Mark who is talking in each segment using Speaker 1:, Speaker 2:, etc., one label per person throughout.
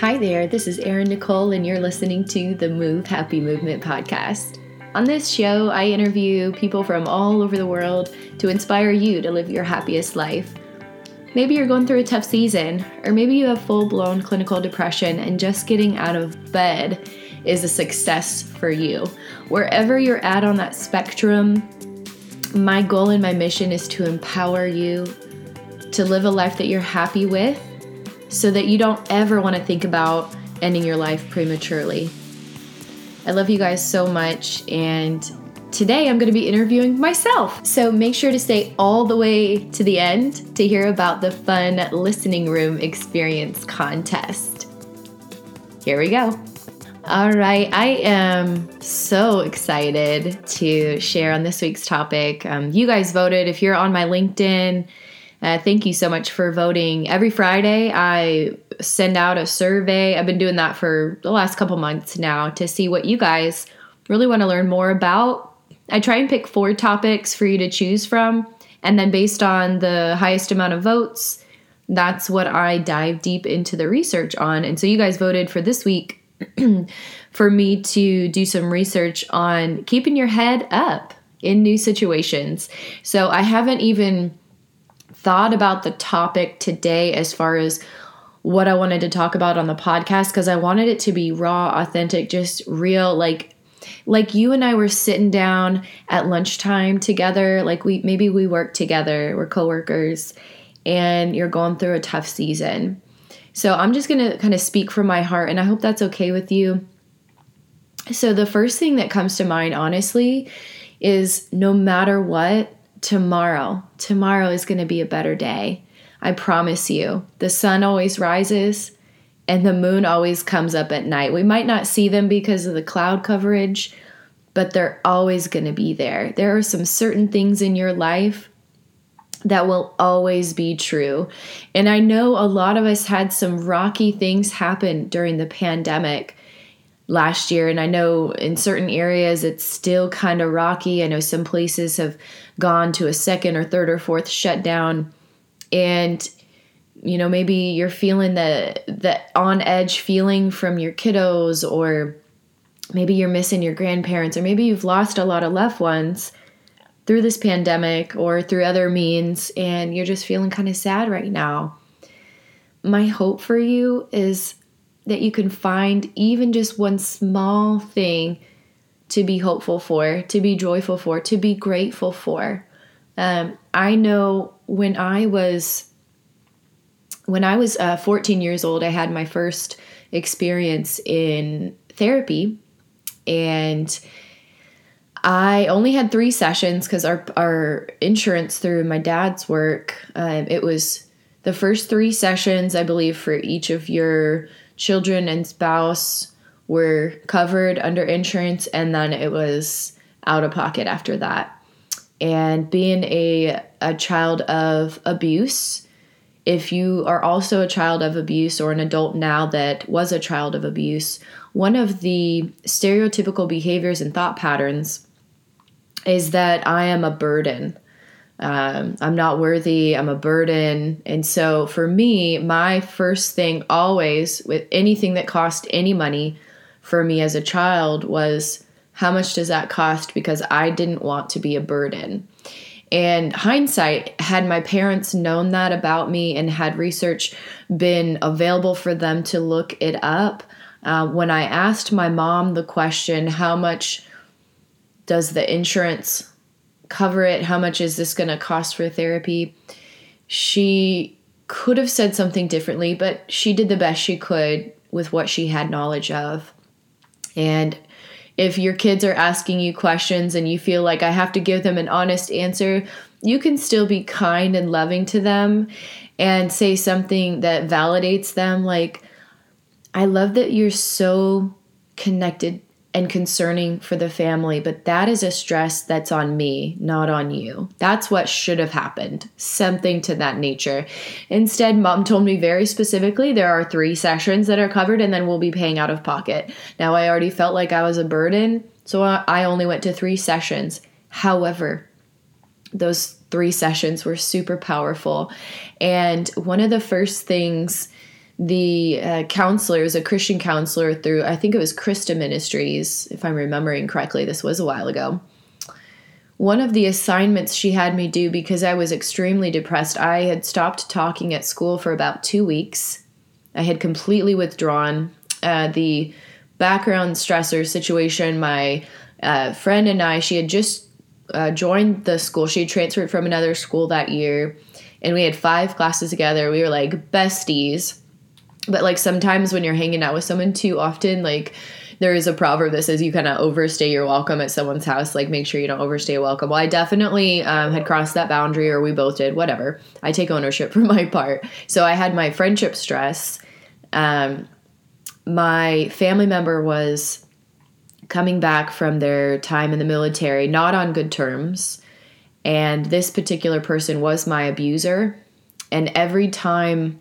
Speaker 1: Hi there, this is Erin Nicole, and you're listening to the Move Happy Movement podcast. On this show, I interview people from all over the world to inspire you to live your happiest life. Maybe you're going through a tough season, or maybe you have full blown clinical depression and just getting out of bed is a success for you. Wherever you're at on that spectrum, my goal and my mission is to empower you to live a life that you're happy with so that you don't ever want to think about ending your life prematurely. I love you guys so much, and today I'm going to be interviewing myself. So make sure to stay all the way to the end to hear about the fun listening room experience contest. Here we go. All right, I am so excited to share on this week's topic. Um, you guys voted. If you're on my LinkedIn, uh, thank you so much for voting. Every Friday, I send out a survey. I've been doing that for the last couple months now to see what you guys really want to learn more about. I try and pick four topics for you to choose from, and then based on the highest amount of votes, that's what I dive deep into the research on. And so you guys voted for this week for me to do some research on keeping your head up in new situations. So I haven't even thought about the topic today as far as what I wanted to talk about on the podcast because I wanted it to be raw, authentic, just real like like you and I were sitting down at lunchtime together, like we maybe we work together, we're coworkers and you're going through a tough season so I'm just going to kind of speak from my heart, and I hope that's okay with you. So, the first thing that comes to mind, honestly, is no matter what, tomorrow, tomorrow is going to be a better day. I promise you. The sun always rises and the moon always comes up at night. We might not see them because of the cloud coverage, but they're always going to be there. There are some certain things in your life that will always be true. And I know a lot of us had some rocky things happen during the pandemic last year. And I know in certain areas it's still kind of rocky. I know some places have gone to a second or third or fourth shutdown. And you know, maybe you're feeling the the on edge feeling from your kiddos or maybe you're missing your grandparents or maybe you've lost a lot of loved ones through this pandemic or through other means and you're just feeling kind of sad right now, my hope for you is that you can find even just one small thing to be hopeful for, to be joyful for, to be grateful for. Um, I know when I was when I was uh, 14 years old, I had my first experience in therapy, and I only had three sessions because our our insurance through my dad's work. Um, it was the first three sessions, I believe, for each of your children and spouse were covered under insurance, and then it was out of pocket after that. And being a a child of abuse, if you are also a child of abuse or an adult now that was a child of abuse, one of the stereotypical behaviors and thought patterns is that I am a burden. Um, I'm not worthy. I'm a burden. And so for me, my first thing always with anything that cost any money for me as a child was how much does that cost? Because I didn't want to be a burden. And hindsight, had my parents known that about me and had research been available for them to look it up, uh, when I asked my mom the question, how much does the insurance cover it? How much is this going to cost for therapy? She could have said something differently, but she did the best she could with what she had knowledge of. And if your kids are asking you questions and you feel like I have to give them an honest answer, you can still be kind and loving to them and say something that validates them. Like, I love that you're so connected and concerning for the family, but that is a stress that's on me, not on you. That's what should have happened, something to that nature. Instead, mom told me very specifically there are three sessions that are covered and then we'll be paying out of pocket. Now, I already felt like I was a burden, so I only went to three sessions. However, those three sessions were super powerful. And one of the first things the uh, counselor is a Christian counselor through, I think it was Christa Ministries, if I'm remembering correctly. This was a while ago. One of the assignments she had me do because I was extremely depressed, I had stopped talking at school for about two weeks. I had completely withdrawn. Uh, the background stressor situation, my uh, friend and I, she had just uh, joined the school. She had transferred from another school that year, and we had five classes together. We were like besties but like sometimes when you're hanging out with someone too often like there is a proverb that says you kind of overstay your welcome at someone's house like make sure you don't overstay welcome. Well i definitely um, had crossed that boundary or we both did whatever. I take ownership for my part. So i had my friendship stress. Um, my family member was coming back from their time in the military not on good terms and this particular person was my abuser. And every time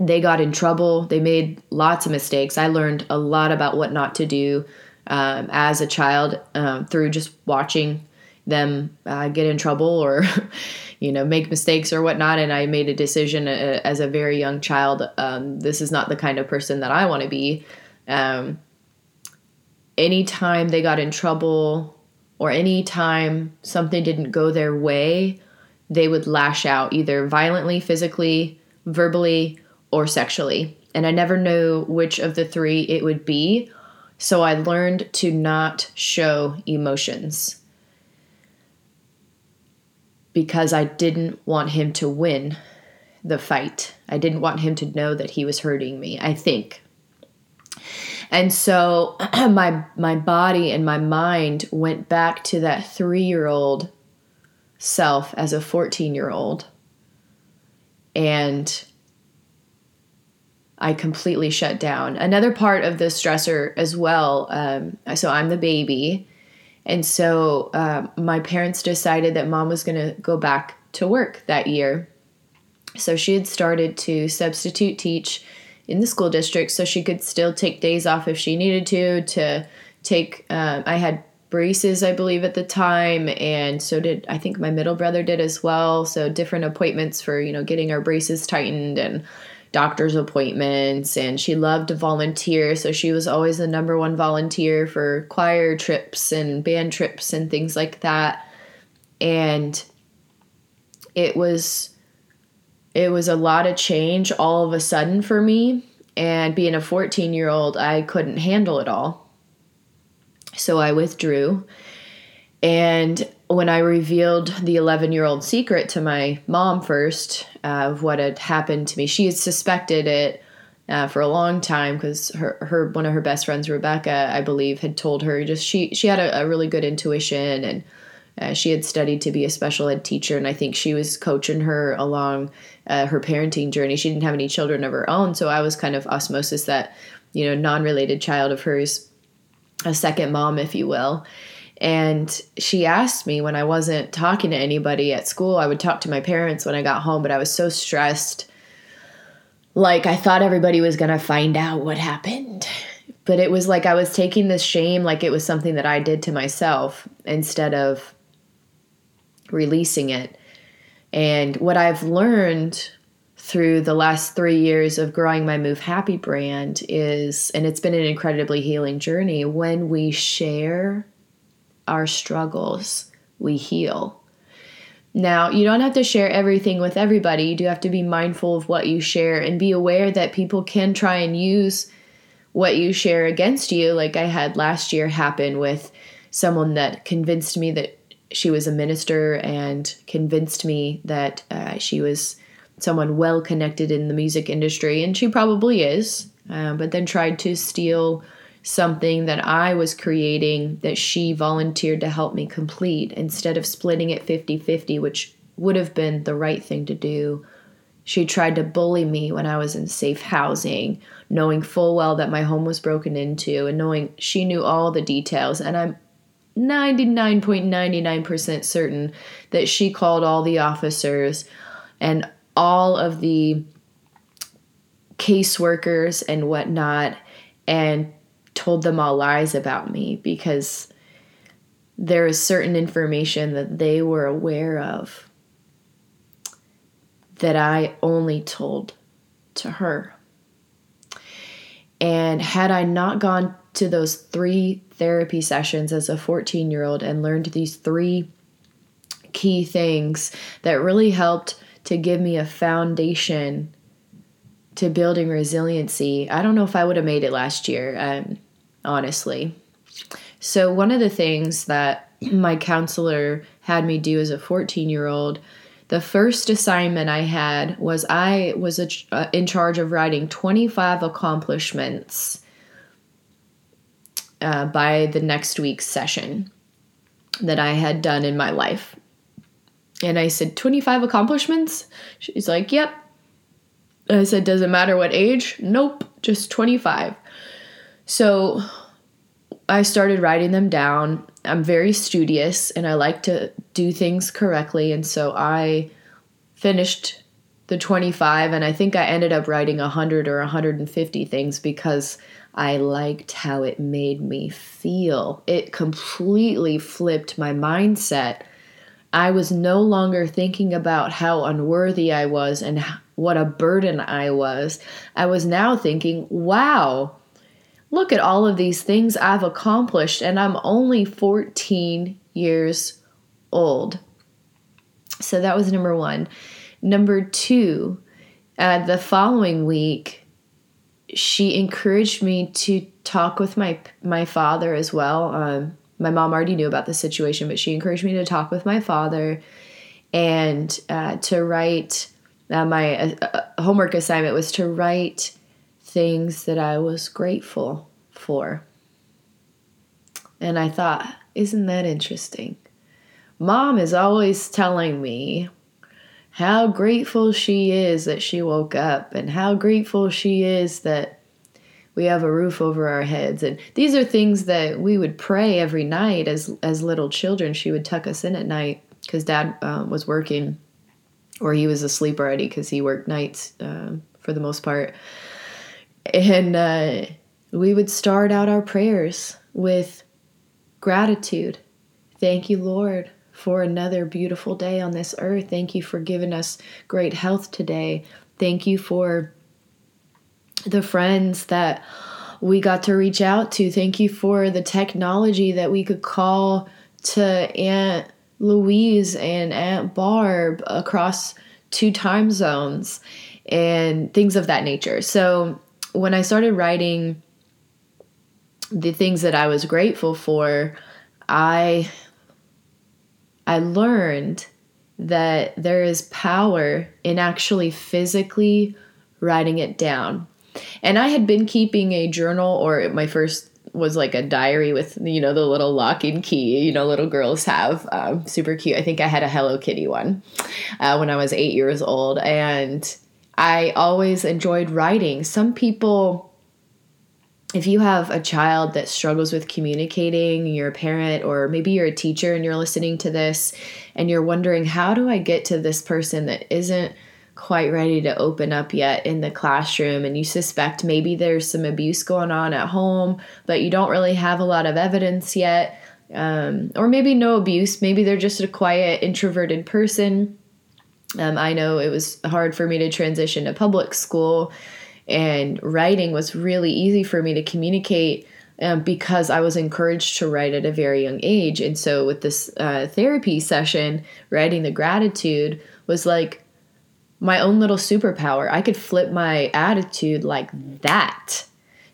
Speaker 1: they got in trouble. They made lots of mistakes. I learned a lot about what not to do um, as a child um, through just watching them uh, get in trouble or, you know, make mistakes or whatnot. And I made a decision uh, as a very young child. Um, this is not the kind of person that I want to be. Um, anytime they got in trouble or anytime something didn't go their way, they would lash out either violently, physically, verbally, or sexually. And I never knew which of the three it would be. So I learned to not show emotions because I didn't want him to win the fight. I didn't want him to know that he was hurting me, I think. And so my my body and my mind went back to that 3-year-old self as a 14-year-old. And I completely shut down. Another part of the stressor as well. Um, so I'm the baby, and so uh, my parents decided that mom was going to go back to work that year. So she had started to substitute teach in the school district, so she could still take days off if she needed to. To take, um, I had braces, I believe, at the time, and so did I think my middle brother did as well. So different appointments for you know getting our braces tightened and doctor's appointments and she loved to volunteer so she was always the number one volunteer for choir trips and band trips and things like that. And it was it was a lot of change all of a sudden for me and being a 14 year old i couldn't handle it all. So i withdrew. And when I revealed the 11 year old secret to my mom first uh, of what had happened to me, she had suspected it uh, for a long time because her, her one of her best friends, Rebecca, I believe, had told her just she she had a, a really good intuition and uh, she had studied to be a special ed teacher, and I think she was coaching her along uh, her parenting journey. She didn't have any children of her own, so I was kind of osmosis that you know non related child of hers, a second mom, if you will. And she asked me when I wasn't talking to anybody at school, I would talk to my parents when I got home, but I was so stressed. Like I thought everybody was going to find out what happened. But it was like I was taking this shame like it was something that I did to myself instead of releasing it. And what I've learned through the last three years of growing my Move Happy brand is, and it's been an incredibly healing journey, when we share our struggles, we heal. Now, you don't have to share everything with everybody. You do have to be mindful of what you share and be aware that people can try and use what you share against you, like I had last year happen with someone that convinced me that she was a minister and convinced me that uh, she was someone well connected in the music industry, and she probably is, uh, but then tried to steal something that I was creating that she volunteered to help me complete instead of splitting it 50 50, which would have been the right thing to do. She tried to bully me when I was in safe housing, knowing full well that my home was broken into and knowing she knew all the details. And I'm 99.99% certain that she called all the officers and all of the caseworkers and whatnot and told them all lies about me because there is certain information that they were aware of that I only told to her. And had I not gone to those three therapy sessions as a 14 year old and learned these three key things that really helped to give me a foundation to building resiliency, I don't know if I would have made it last year, um, honestly. So, one of the things that my counselor had me do as a 14 year old, the first assignment I had was I was a, uh, in charge of writing 25 accomplishments uh, by the next week's session that I had done in my life. And I said, 25 accomplishments? She's like, Yep. I said, Does it matter what age? Nope, just 25. So I started writing them down. I'm very studious and I like to do things correctly. And so I finished the 25 and I think I ended up writing 100 or 150 things because I liked how it made me feel. It completely flipped my mindset. I was no longer thinking about how unworthy I was and what a burden I was. I was now thinking, wow, look at all of these things I've accomplished, and I'm only 14 years old. So that was number one. Number two, uh, the following week, she encouraged me to talk with my my father as well. Um, my mom already knew about the situation, but she encouraged me to talk with my father and uh, to write. Uh, my uh, uh, homework assignment was to write things that I was grateful for. And I thought, isn't that interesting? Mom is always telling me how grateful she is that she woke up and how grateful she is that we have a roof over our heads and these are things that we would pray every night as as little children she would tuck us in at night because dad um, was working or he was asleep already because he worked nights um, for the most part and uh, we would start out our prayers with gratitude. Thank you, Lord, for another beautiful day on this earth. Thank you for giving us great health today. Thank you for the friends that we got to reach out to. Thank you for the technology that we could call to Aunt Louise and Aunt Barb across two time zones and things of that nature. So when I started writing the things that I was grateful for, I I learned that there is power in actually physically writing it down. And I had been keeping a journal or my first was like a diary with you know the little lock and key you know little girls have um, super cute i think i had a hello kitty one uh, when i was eight years old and i always enjoyed writing some people if you have a child that struggles with communicating, you're a parent, or maybe you're a teacher and you're listening to this and you're wondering, how do I get to this person that isn't quite ready to open up yet in the classroom? And you suspect maybe there's some abuse going on at home, but you don't really have a lot of evidence yet. Um, or maybe no abuse, maybe they're just a quiet, introverted person. Um, I know it was hard for me to transition to public school and writing was really easy for me to communicate um, because I was encouraged to write at a very young age. And so, with this uh, therapy session, writing the gratitude was like my own little superpower. I could flip my attitude like that.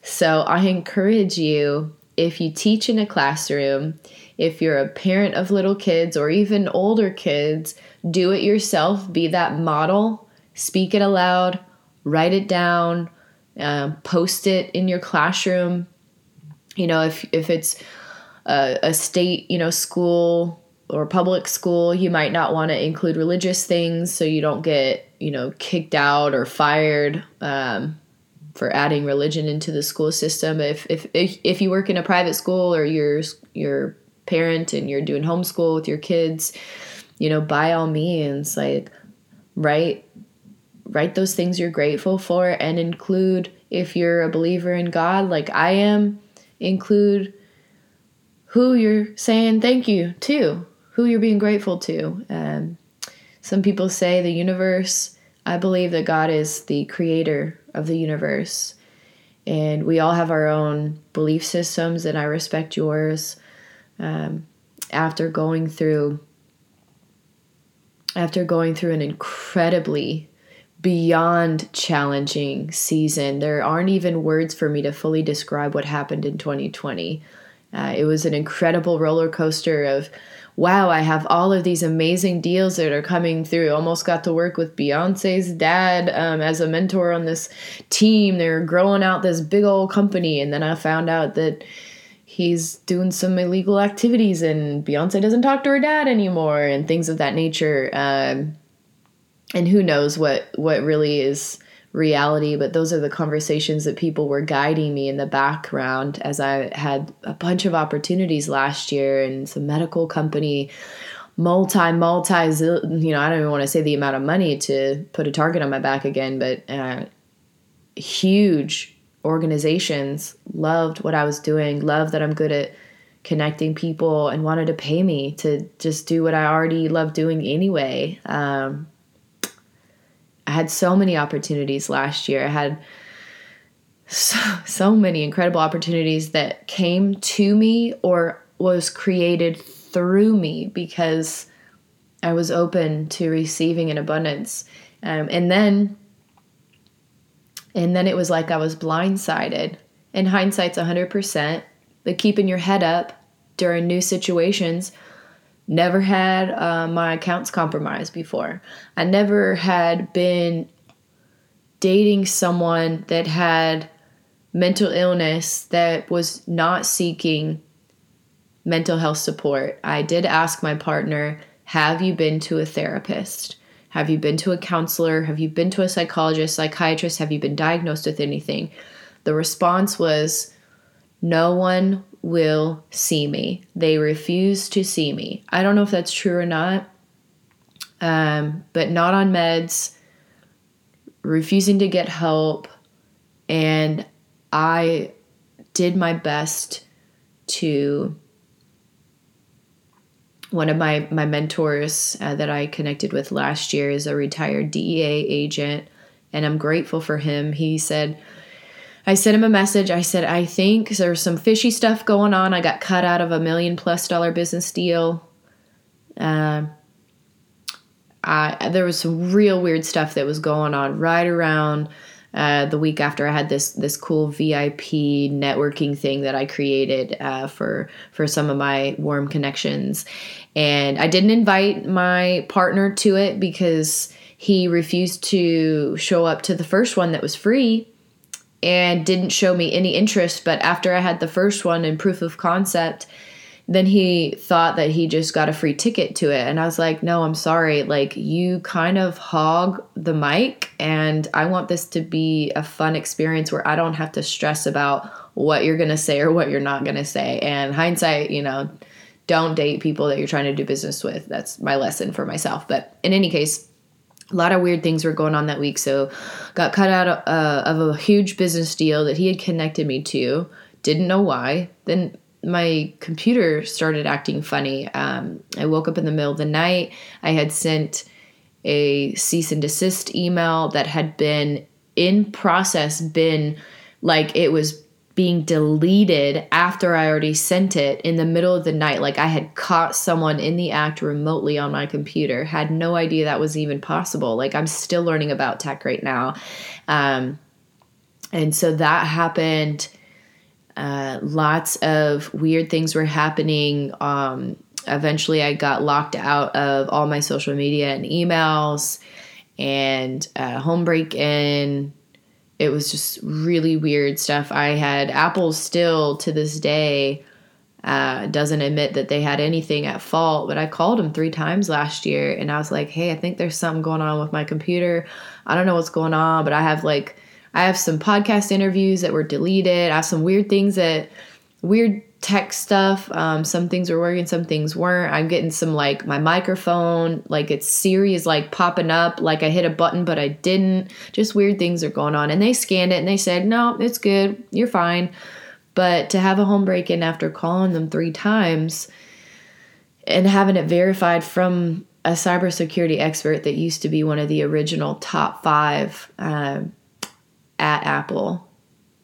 Speaker 1: So, I encourage you if you teach in a classroom, if you're a parent of little kids or even older kids, do it yourself, be that model, speak it aloud, write it down, um, post it in your classroom. You know, if if it's a, a state, you know, school or public school, you might not want to include religious things so you don't get, you know, kicked out or fired um, for adding religion into the school system. If, if if if you work in a private school or you're your parent and you're doing homeschool with your kids, you know, by all means, like write write those things you're grateful for and include if you're a believer in God like I am include who you're saying thank you to who you're being grateful to um, some people say the universe I believe that God is the creator of the universe. And we all have our own belief systems, and I respect yours. Um, after going through after going through an incredibly beyond challenging season. There aren't even words for me to fully describe what happened in 2020. Uh, it was an incredible roller coaster of, wow, I have all of these amazing deals that are coming through. Almost got to work with Beyonce's dad um, as a mentor on this team. They're growing out this big old company. And then I found out that he's doing some illegal activities and Beyonce doesn't talk to her dad anymore and things of that nature. Um, and who knows what what really is reality but those are the conversations that people were guiding me in the background as i had a bunch of opportunities last year and some medical company multi multi you know i don't even want to say the amount of money to put a target on my back again but uh, huge organizations loved what I was doing, loved that I'm good at connecting people, and wanted to pay me to just do what I already love doing anyway. Um, I had so many opportunities last year. I had so, so many incredible opportunities that came to me or was created through me because I was open to receiving in abundance. Um, and then and then it was like I was blindsided. And hindsight's 100%, but keeping your head up during new situations. Never had uh, my accounts compromised before. I never had been dating someone that had mental illness that was not seeking mental health support. I did ask my partner, Have you been to a therapist? Have you been to a counselor? Have you been to a psychologist, psychiatrist? Have you been diagnosed with anything? The response was, No one will see me. They refuse to see me. I don't know if that's true or not, um, but not on meds, refusing to get help. And I did my best to one of my my mentors uh, that I connected with last year is a retired DEA agent, and I'm grateful for him. He said, I sent him a message. I said, I think there's some fishy stuff going on. I got cut out of a million plus dollar business deal. Uh, I, there was some real weird stuff that was going on right around uh, the week after I had this this cool VIP networking thing that I created uh, for for some of my warm connections, and I didn't invite my partner to it because he refused to show up to the first one that was free and didn't show me any interest. But after I had the first one and proof of concept, then he thought that he just got a free ticket to it. And i was like no i'm sorry. Like you kind of hog the mic and i want this to be a fun experience where i don't have to stress about what you're going to say or what you're not going to say. And hindsight you know don't date people that you're trying to do business with. That's my lesson for myself. But in any case a lot of weird things were going on that week. So got cut out uh, of a huge business deal that he had connected me to. Didn't know why. Then my computer started acting funny. Um, I woke up in the middle of the night. I had sent a cease and desist email that had been in process, been like it was being deleted after I already sent it in the middle of the night. Like I had caught someone in the act remotely on my computer, had no idea that was even possible. Like I'm still learning about tech right now. Um, and so that happened uh, lots of weird things were happening. Um, eventually, I got locked out of all my social media and emails and uh, home break in. It was just really weird stuff. I had Apple still to this day uh, doesn't admit that they had anything at fault, but I called them three times last year and I was like, hey, I think there's something going on with my computer. I don't know what's going on, but I have like I have some podcast interviews that were deleted. I have some weird things that weird tech stuff. Um, some things were working, some things weren't. I'm getting some like my microphone, like it's Siri is like popping up, like I hit a button but I didn't. Just weird things are going on. And they scanned it and they said, no, it's good, you're fine. But to have a home break in after calling them three times and having it verified from a cybersecurity expert that used to be one of the original top five um, at Apple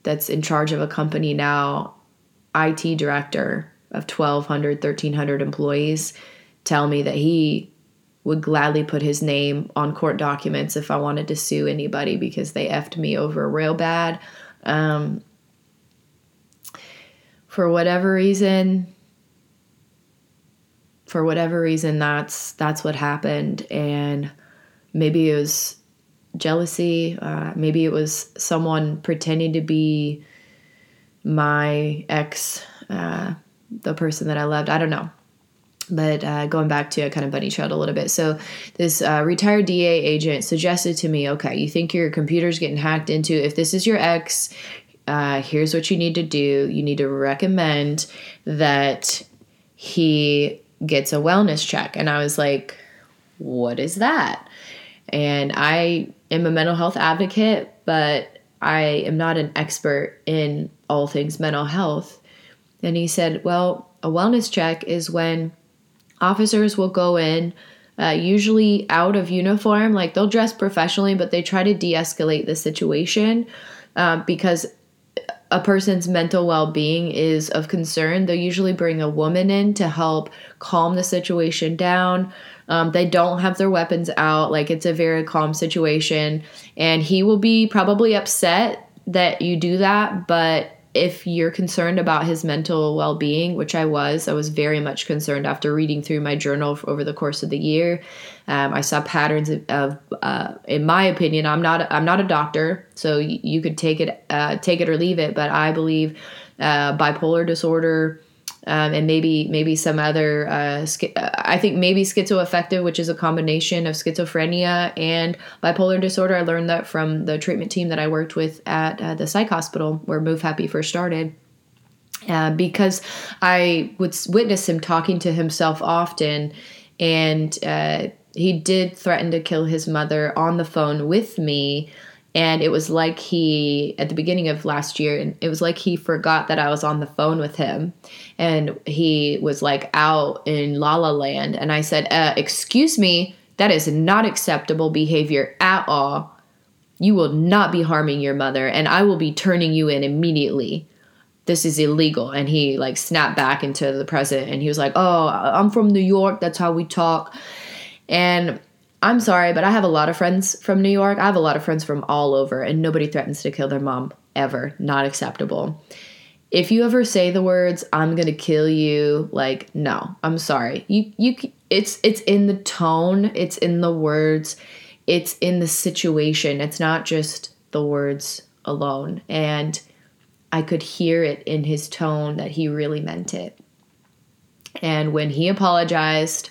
Speaker 1: that's in charge of a company now, IT director of 1,200, 1,300 employees, tell me that he would gladly put his name on court documents if I wanted to sue anybody because they effed me over real bad. Um, for whatever reason, for whatever reason, that's that's what happened, and maybe it was jealousy. Uh, maybe it was someone pretending to be my ex, uh, the person that I loved. I don't know. But uh, going back to a kind of bunny trailed a little bit. So, this uh, retired DEA agent suggested to me, okay, you think your computer's getting hacked into. If this is your ex, uh, here's what you need to do. You need to recommend that he gets a wellness check. And I was like, what is that? And I am a mental health advocate, but I am not an expert in all things mental health. And he said, well, a wellness check is when officers will go in, uh, usually out of uniform, like they'll dress professionally, but they try to de escalate the situation uh, because a person's mental well being is of concern. They'll usually bring a woman in to help calm the situation down. Um, they don't have their weapons out. Like it's a very calm situation. And he will be probably upset that you do that. But if you're concerned about his mental well being, which I was, I was very much concerned after reading through my journal over the course of the year. Um, I saw patterns of, of uh, in my opinion, I'm not I'm not a doctor, so you could take it uh, take it or leave it. But I believe uh, bipolar disorder um, and maybe maybe some other. Uh, I think maybe schizoaffective, which is a combination of schizophrenia and bipolar disorder. I learned that from the treatment team that I worked with at uh, the psych hospital where Move Happy first started. Uh, because I would witness him talking to himself often, and uh, he did threaten to kill his mother on the phone with me and it was like he at the beginning of last year and it was like he forgot that i was on the phone with him. And he was like out in la la land. And i said uh, excuse me that is not acceptable behavior at all. You will not be harming your mother and i will be turning you in immediately. This is illegal. And he like snapped back into the present and he was like oh i'm from new york. That's how we talk. And I'm sorry, but I have a lot of friends from New York. I have a lot of friends from all over, and nobody threatens to kill their mom ever. Not acceptable. If you ever say the words "I'm gonna kill you," like no, I'm sorry. You you it's it's in the tone, it's in the words, it's in the situation. It's not just the words alone. And I could hear it in his tone that he really meant it. And when he apologized,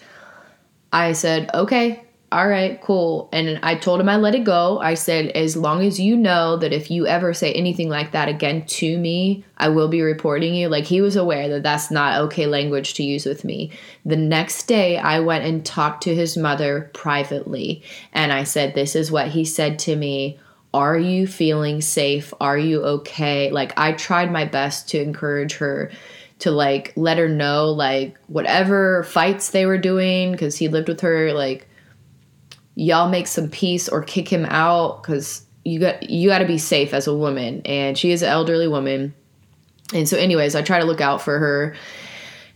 Speaker 1: I said, "Okay, all right, cool. And I told him I let it go. I said, as long as you know that if you ever say anything like that again to me, I will be reporting you. Like he was aware that that's not okay language to use with me. The next day, I went and talked to his mother privately. And I said, this is what he said to me. Are you feeling safe? Are you okay? Like I tried my best to encourage her to like let her know like whatever fights they were doing because he lived with her like y'all make some peace or kick him out because you got you got to be safe as a woman and she is an elderly woman. And so anyways i try to look out for her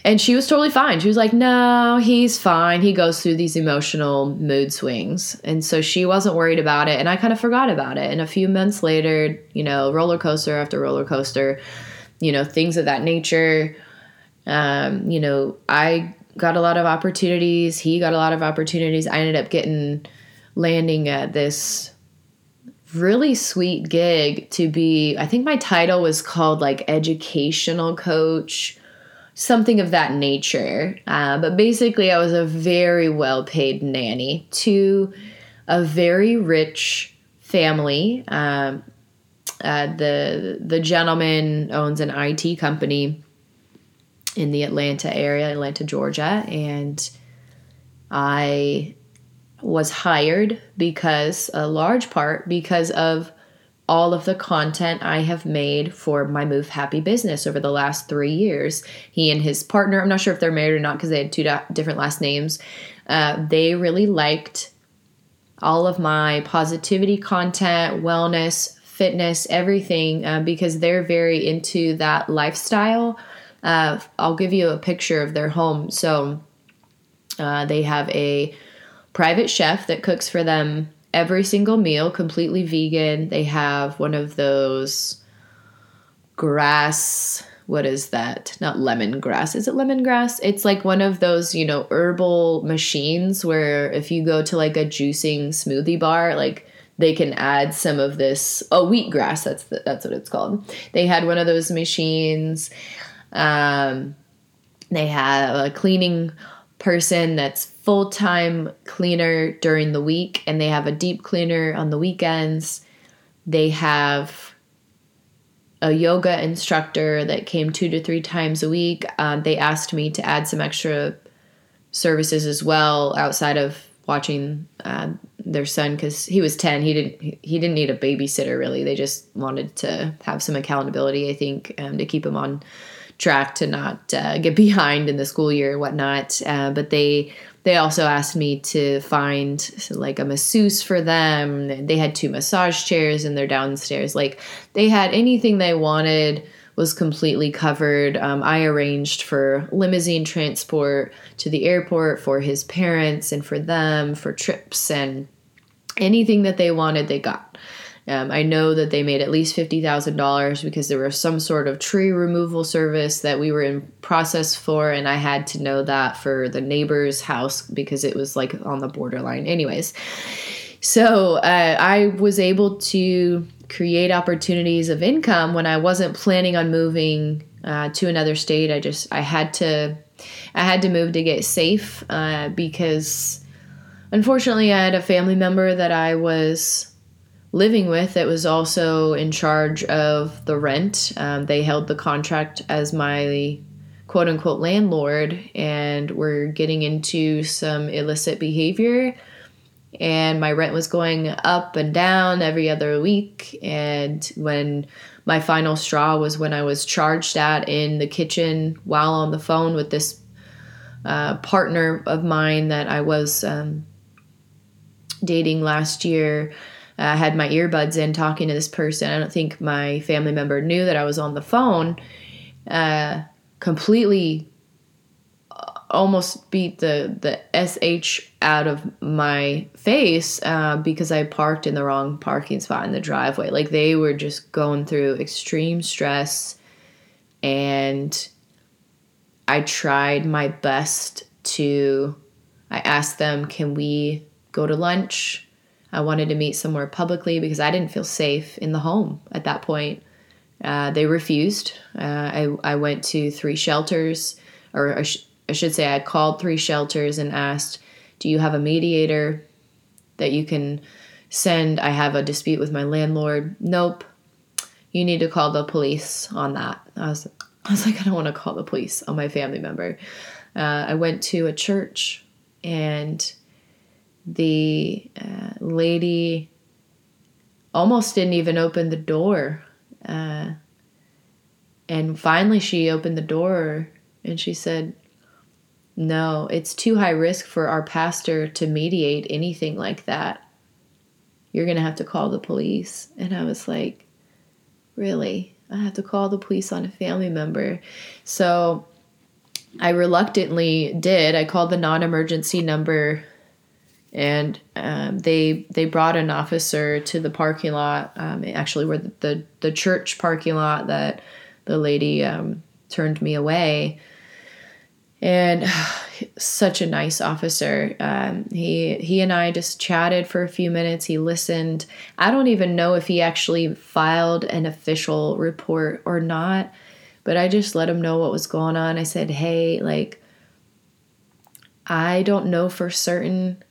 Speaker 1: and she was totally fine. She was like no he's fine. He goes through these emotional mood swings. And so she wasn't worried about it and i kind of forgot about it. And a few months later you know roller coaster after roller coaster you know things of that nature um, you know i got a lot of opportunities. He got a lot of opportunities. I ended up getting landing at this really sweet gig to be I think my title was called like educational coach something of that nature uh, but basically I was a very well paid nanny to a very rich family um, uh, the the gentleman owns an IT company in the Atlanta area, Atlanta, Georgia, and I was hired because a large part because of all of the content I have made for my Move Happy business over the last three years. He and his partner, I'm not sure if they're married or not because they had two different last names, uh, they really liked all of my positivity content, wellness, fitness, everything, uh, because they're very into that lifestyle. Uh, I'll give you a picture of their home. So uh, they have a private chef that cooks for them every single meal, completely vegan. They have one of those grass what is that? Not lemongrass. Is it lemongrass? It's like one of those, you know, herbal machines where if you go to like a juicing smoothie bar, like they can add some of this oh wheatgrass that's the, that's what it's called they had one of those machines um, they have a cleaning person that's full-time cleaner during the week and they have a deep cleaner on the weekends. They have a yoga instructor that came two to three times a week. Um, they asked me to add some extra services as well outside of watching uh, their son because he was 10 he didn't he didn't need a babysitter really. They just wanted to have some accountability i think um, to keep him on track to not uh, get behind in the school year and whatnot uh, but they they also asked me to find like a masseuse for them. They had two massage chairs in their downstairs. Like they had anything they wanted was completely covered. Um, I arranged for limousine transport to the airport for his parents and for them for trips and anything that they wanted, they got. Um, I know that they made at least $50,000 because there was some sort of tree removal service that we were in process for, and I had to know that for the neighbor's house because it was like on the borderline. Anyways, so uh, I was able to create opportunities of income when I wasn't planning on moving uh, to another state. I just I had to I had to move to get safe uh, because unfortunately I had a family member that I was living with that was also in charge of the rent. Um, they held the contract as my quote unquote landlord and were getting into some illicit behavior. And my rent was going up and down every other week. And when my final straw was when I was charged at in the kitchen while on the phone with this uh, partner of mine that I was um, dating last year I had my earbuds in talking to this person. I don't think my family member knew that I was on the phone. Uh, completely uh, almost beat the the sh out of my face uh, because I parked in the wrong parking spot in the driveway. Like they were just going through extreme stress, and I tried my best to. I asked them, "Can we go to lunch?" I wanted to meet somewhere publicly because I didn't feel safe in the home at that point. Uh, they refused. Uh, I, I went to three shelters, or I, sh- I should say, I called three shelters and asked, Do you have a mediator that you can send? I have a dispute with my landlord. Nope. You need to call the police on that. I was, I was like, I don't want to call the police on my family member. Uh, I went to a church and the uh, lady almost didn't even open the door. Uh, and finally, she opened the door and she said, No, it's too high risk for our pastor to mediate anything like that. You're going to have to call the police. And I was like, Really? I have to call the police on a family member. So I reluctantly did. I called the non emergency number and um, they they brought an officer to the parking lot. Um, actually, where the, the, the church parking lot that the lady um, turned me away, and such a nice officer. Um, he he and I just chatted for a few minutes. He listened. I don't even know if he actually filed an official report or not, but I just let him know what was going on. I said, "Hey, like." I don't know for certain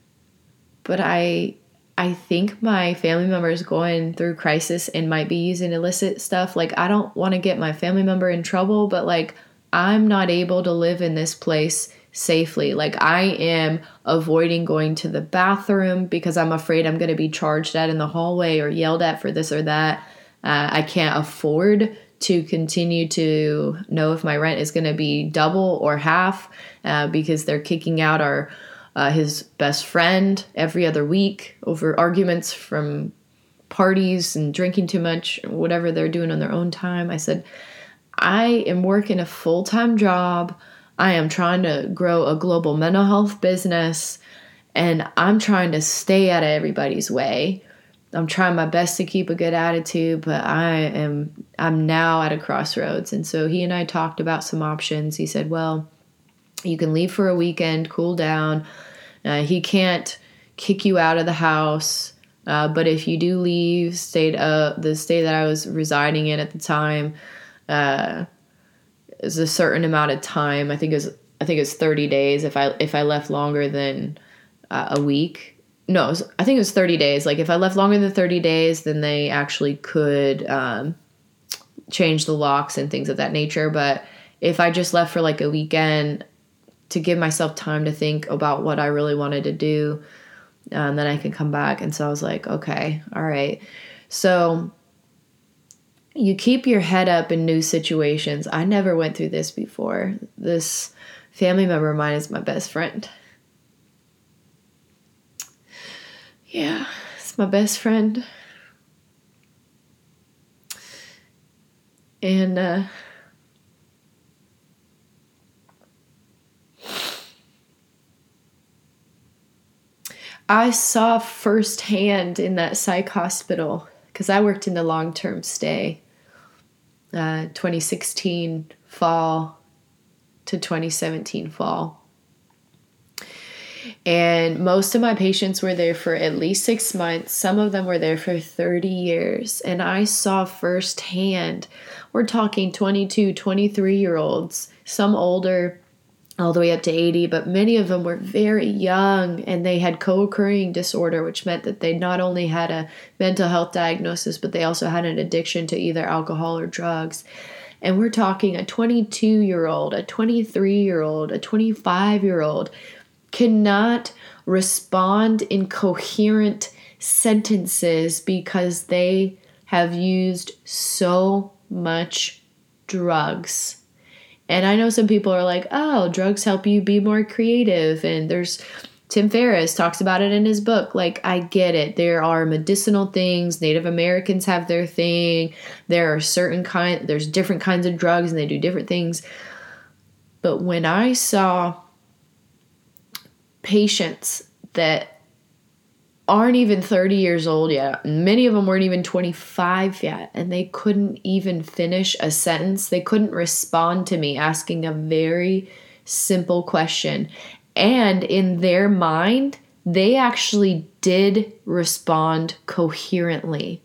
Speaker 1: but I I think my family member is going through crisis and might be using illicit stuff. Like I don't want to get my family member in trouble, but like I'm not able to live in this place safely. Like I am avoiding going to the bathroom because I'm afraid I'm going to be charged at in the hallway or yelled at for this or that. Uh, I can't afford to continue to know if my rent is going to be double or half uh, because they're kicking out our uh, his best friend every other week over arguments from parties and drinking too much, whatever they're doing on their own time. I said, I am working a full time job. I am trying to grow a global mental health business and I'm trying to stay out of everybody's way. I'm trying my best to keep a good attitude, but I am I'm now at a crossroads. And so he and I talked about some options. He said, "Well, you can leave for a weekend, cool down. Uh, he can't kick you out of the house, uh, but if you do leave, state uh, the state that I was residing in at the time, uh, is a certain amount of time. I think was I think it's 30 days. If I if I left longer than uh, a week, no, was, I think it was 30 days. Like if I left longer than 30 days, then they actually could um, change the locks and things of that nature. But if I just left for like a weekend to give myself time to think about what I really wanted to do, And then I could come back. And so I was like, okay, all right. So you keep your head up in new situations. I never went through this before. This family member of mine is my best friend. Yeah, it's my best friend. And uh, I saw firsthand in that psych hospital because I worked in the long term stay, uh, 2016 fall to 2017 fall. And most of my patients were there for at least six months. Some of them were there for 30 years. And I saw firsthand, we're talking 22, 23 year olds, some older, all the way up to 80, but many of them were very young and they had co occurring disorder, which meant that they not only had a mental health diagnosis, but they also had an addiction to either alcohol or drugs. And we're talking a 22 year old, a 23 year old, a 25 year old cannot respond in coherent sentences because they have used so much drugs and I know some people are like, oh, drugs help you be more creative. And there's Tim Ferriss talks about it in his book. Like, I get it. There are medicinal things. Native Americans have their thing. There are certain kind there's different kinds of drugs and they do different things. But when I saw patients that aren't even 30 years old yet. Many of them weren't even 25 yet, and they couldn't even finish a sentence. They couldn't respond to me asking a very simple question. And in their mind, they actually did respond coherently.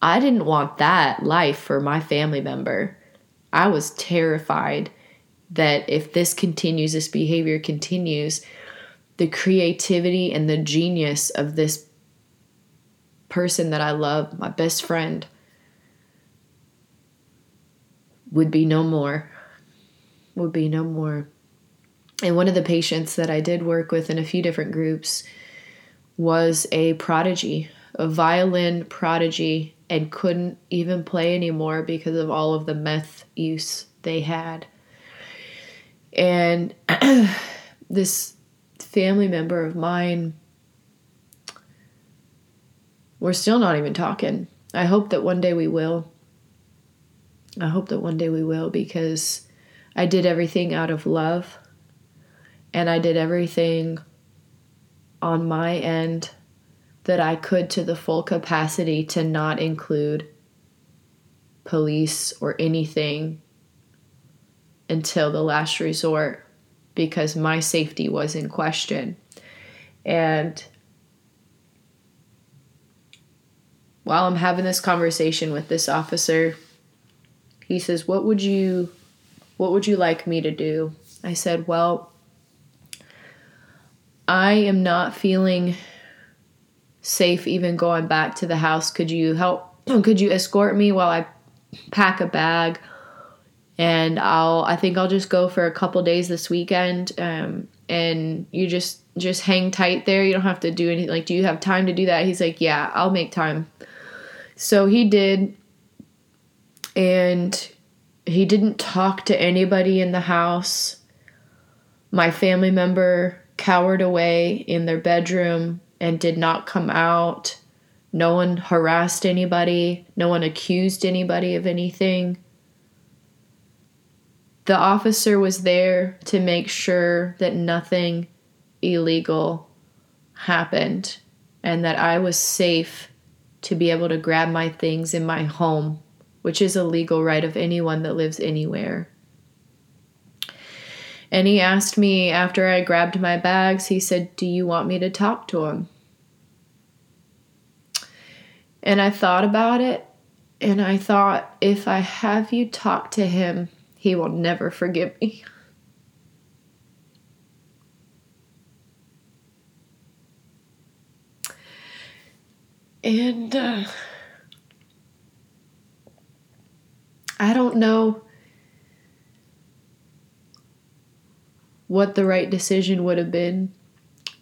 Speaker 1: I didn't want that life for my family member. I was terrified that if this continues, this behavior continues, the creativity and the genius of this person that I love, my best friend, would be no more. Would be no more. And one of the patients that I did work with in a few different groups was a prodigy, a violin prodigy, and couldn't even play anymore because of all of the meth use they had. And this family member of mine we're still not even talking. I hope that one day we will. I hope that one day we will because I did everything out of love and I did everything on my end that I could to the full capacity to not include police or anything until the last resort because my safety was in question. And while I'm having this conversation with this officer, he says, "What would you what would you like me to do?" I said, "Well, I am not feeling safe even going back to the house. Could you help could you escort me while I pack a bag and I'll I think I'll just go for a couple days this weekend. Um, and you just just hang tight there. You don't have to do anything. Like, do you have time to do that? He's like, yeah, I'll make time. So he did, and he didn't talk to anybody in the house. My family member cowered away in their bedroom and did not come out. No one harassed anybody. No one accused anybody of anything. The officer was there to make sure that nothing illegal happened and that I was safe to be able to grab my things in my home, which is a legal right of anyone that lives anywhere. And he asked me after I grabbed my bags, he said, Do you want me to talk to him? And I thought about it, and I thought, if I have you talk to him, he will never forgive me. And uh, I don't know what the right decision would have been,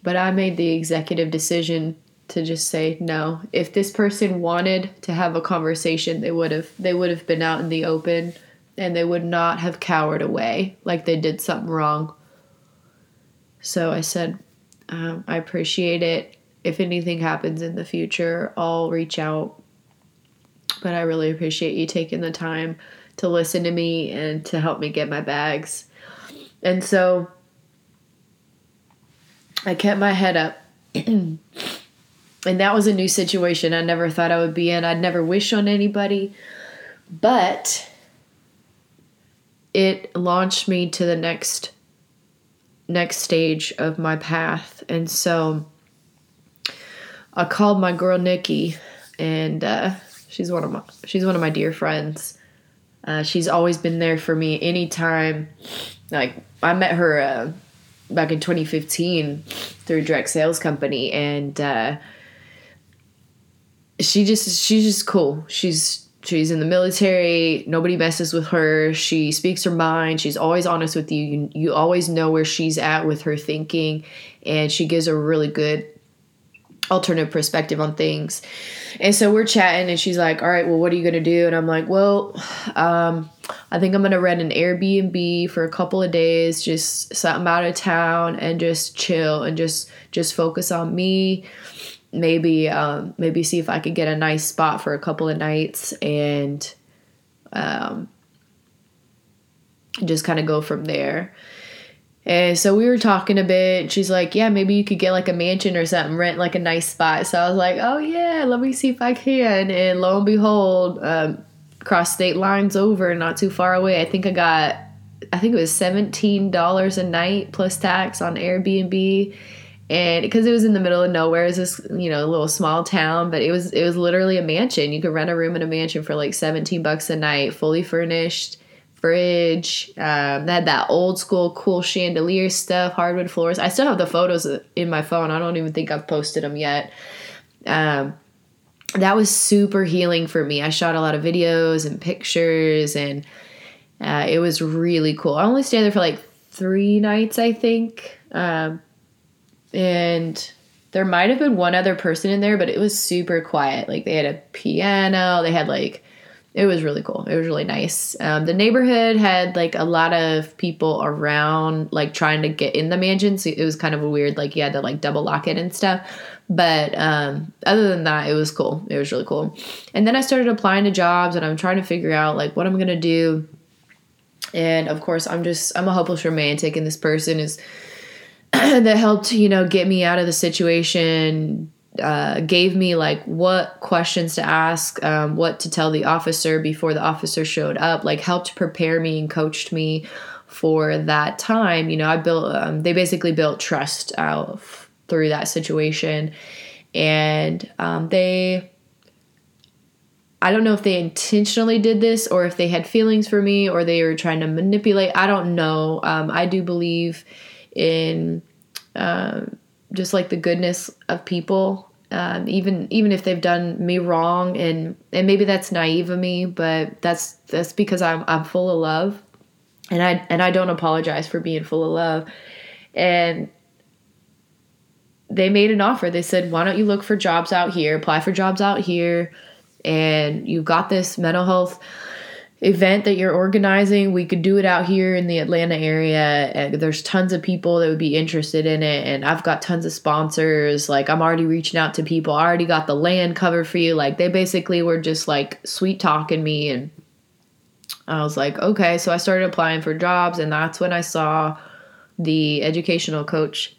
Speaker 1: but I made the executive decision to just say no. If this person wanted to have a conversation, they would have they would have been out in the open and they would not have cowered away like they did something wrong. So I said, um, I appreciate it. If anything happens in the future, I'll reach out. But I really appreciate you taking the time to listen to me and to help me get my bags. And so I kept my head up. and that was a new situation I never thought I would be in. I'd never wish on anybody. But it launched me to the next next stage of my path. And so i called my girl nikki and uh, she's one of my she's one of my dear friends. Uh, she's always been there for me anytime. Like i met her uh, back in 2015 through direct sales company and uh, she just she's just cool. She's she's in the military. Nobody messes with her. She speaks her mind. She's always honest with you. you you always know where she's at with her thinking and she gives a really good alternative perspective on things. And so we're chatting and she's like all right well what are you gonna do? And i'm like well um, i think i'm gonna rent an airbnb for a couple of days just something out of town and just chill and just just focus on me maybe um, maybe see if I could get a nice spot for a couple of nights and um, just kind of go from there. And so we were talking a bit. She's like, "Yeah, maybe you could get like a mansion or something, rent like a nice spot." So I was like, "Oh yeah, let me see if I can." And lo and behold, um, cross state lines over, not too far away. I think I got, I think it was seventeen dollars a night plus tax on Airbnb and because it was in the middle of nowhere, it's this you know a little small town, but it was it was literally a mansion. You could rent a room in a mansion for like seventeen bucks a night, fully furnished, fridge. Um, they had that old school cool chandelier stuff, hardwood floors. I still have the photos in my phone. I don't even think I've posted them yet. Um, that was super healing for me. I shot a lot of videos and pictures, and uh, it was really cool. I only stayed there for like three nights, I think. Um, and there might have been one other person in there, but it was super quiet. Like they had a piano, they had like it was really cool. It was really nice. Um, the neighborhood had like a lot of people around, like trying to get in the mansion. So it was kind of weird, like you had to like double lock it and stuff. But um, other than that, it was cool. It was really cool. And then I started applying to jobs, and I'm trying to figure out like what I'm gonna do. And of course, I'm just I'm a hopeless romantic, and this person is that helped you know get me out of the situation uh, gave me like what questions to ask um, what to tell the officer before the officer showed up like helped prepare me and coached me for that time you know i built um, they basically built trust out through that situation and um, they I don't know if they intentionally did this or if they had feelings for me or they were trying to manipulate. I don't know. Um, I do believe in um, just like the goodness of people um, even even if they've done me wrong and and maybe that's naive of me but that's that's because I'm I'm full of love and I and I don't apologize for being full of love. And they made an offer. They said, "Why don't you look for jobs out here? Apply for jobs out here, and you've got this mental health." Event that you're organizing, we could do it out here in the Atlanta area. And there's tons of people that would be interested in it. And I've got tons of sponsors. Like, I'm already reaching out to people. I already got the land covered for you. Like, they basically were just like sweet talking me. And I was like, okay. So I started applying for jobs. And that's when I saw the educational coach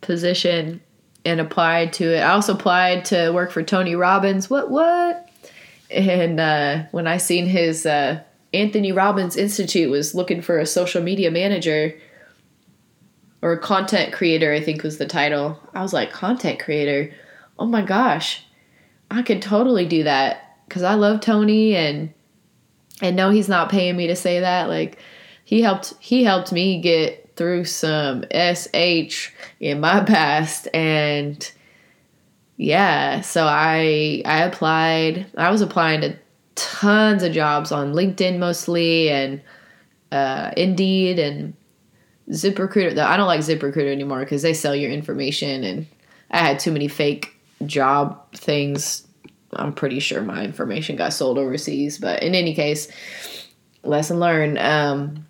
Speaker 1: position and applied to it. I also applied to work for Tony Robbins. What, what? And uh, when I seen his uh, Anthony Robbins Institute was looking for a social media manager or a content creator, I think was the title. I was like, content creator? Oh my gosh, I could totally do that because I love Tony and and no, he's not paying me to say that. Like he helped he helped me get through some sh in my past and yeah, so I I applied. I was applying to tons of jobs on LinkedIn mostly and uh, Indeed and ZipRecruiter. Though I don't like ZipRecruiter anymore because they sell your information, and I had too many fake job things. I'm pretty sure my information got sold overseas, but in any case, lesson learned. Um,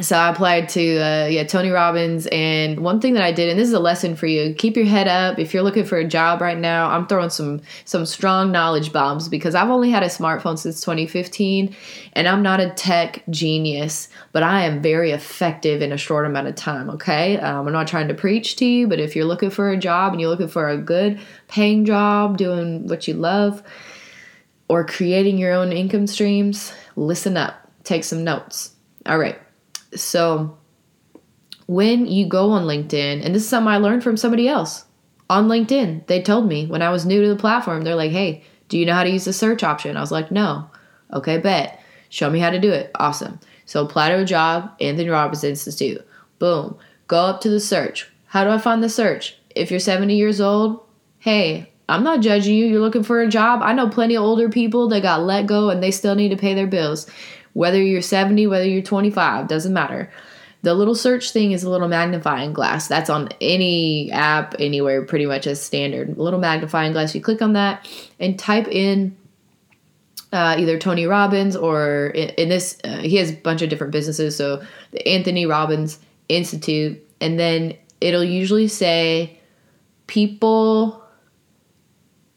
Speaker 1: so I applied to uh, yeah Tony Robbins, and one thing that I did, and this is a lesson for you: keep your head up. If you're looking for a job right now, I'm throwing some some strong knowledge bombs because I've only had a smartphone since 2015, and I'm not a tech genius, but I am very effective in a short amount of time. Okay, um, I'm not trying to preach to you, but if you're looking for a job and you're looking for a good paying job, doing what you love, or creating your own income streams, listen up, take some notes. All right. So when you go on LinkedIn, and this is something I learned from somebody else on LinkedIn, they told me when I was new to the platform, they're like, hey, do you know how to use the search option? I was like, no. Okay, bet. Show me how to do it. Awesome. So apply to a job, Anthony Robbins Institute. Boom. Go up to the search. How do I find the search? If you're 70 years old, hey, I'm not judging you. You're looking for a job. I know plenty of older people that got let go and they still need to pay their bills. Whether you're 70, whether you're 25, doesn't matter. The little search thing is a little magnifying glass. That's on any app, anywhere, pretty much as standard. A little magnifying glass. You click on that and type in uh, either Tony Robbins or in, in this, uh, he has a bunch of different businesses. So the Anthony Robbins Institute. And then it'll usually say people,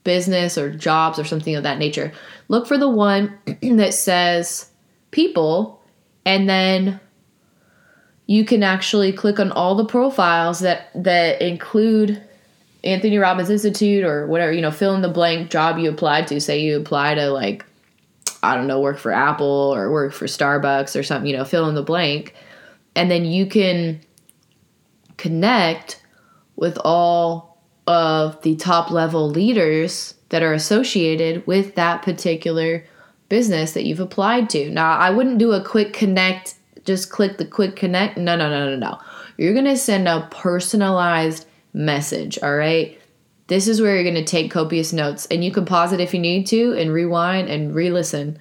Speaker 1: business, or jobs, or something of that nature. Look for the one that says people and then you can actually click on all the profiles that that include Anthony Robbins Institute or whatever, you know, fill in the blank job you applied to. Say you apply to like I don't know, work for Apple or work for Starbucks or something, you know, fill in the blank. And then you can connect with all of the top level leaders that are associated with that particular business that you've applied to. Now, I wouldn't do a quick connect, just click the quick connect. No, no, no, no, no. You're going to send a personalized message, all right? This is where you're going to take copious notes and you can pause it if you need to and rewind and re listen.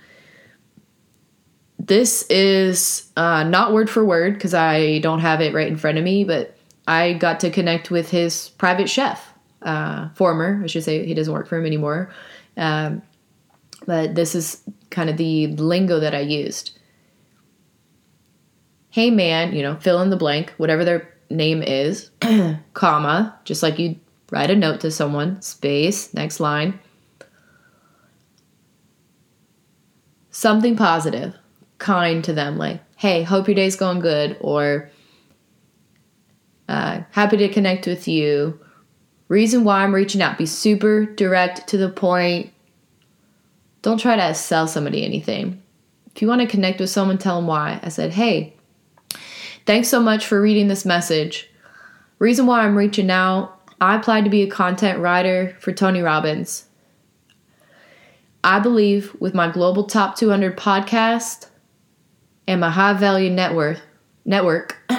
Speaker 1: This is uh, not word for word because I don't have it right in front of me, but I got to connect with his private chef, uh, former, I should say, he doesn't work for him anymore. Um, but this is kind of the lingo that I used. Hey man, you know, fill in the blank, whatever their name is, comma, just like you write a note to someone, space, next line. Something positive, kind to them, like, hey, hope your day's going good, or uh, happy to connect with you. Reason why I'm reaching out, be super direct to the point, don't try to sell somebody anything. If you want to connect with someone, tell them why. I said, hey, thanks so much for reading this message. Reason why I'm reaching out I applied to be a content writer for Tony Robbins. I believe with my Global Top 200 podcast and my high value network, network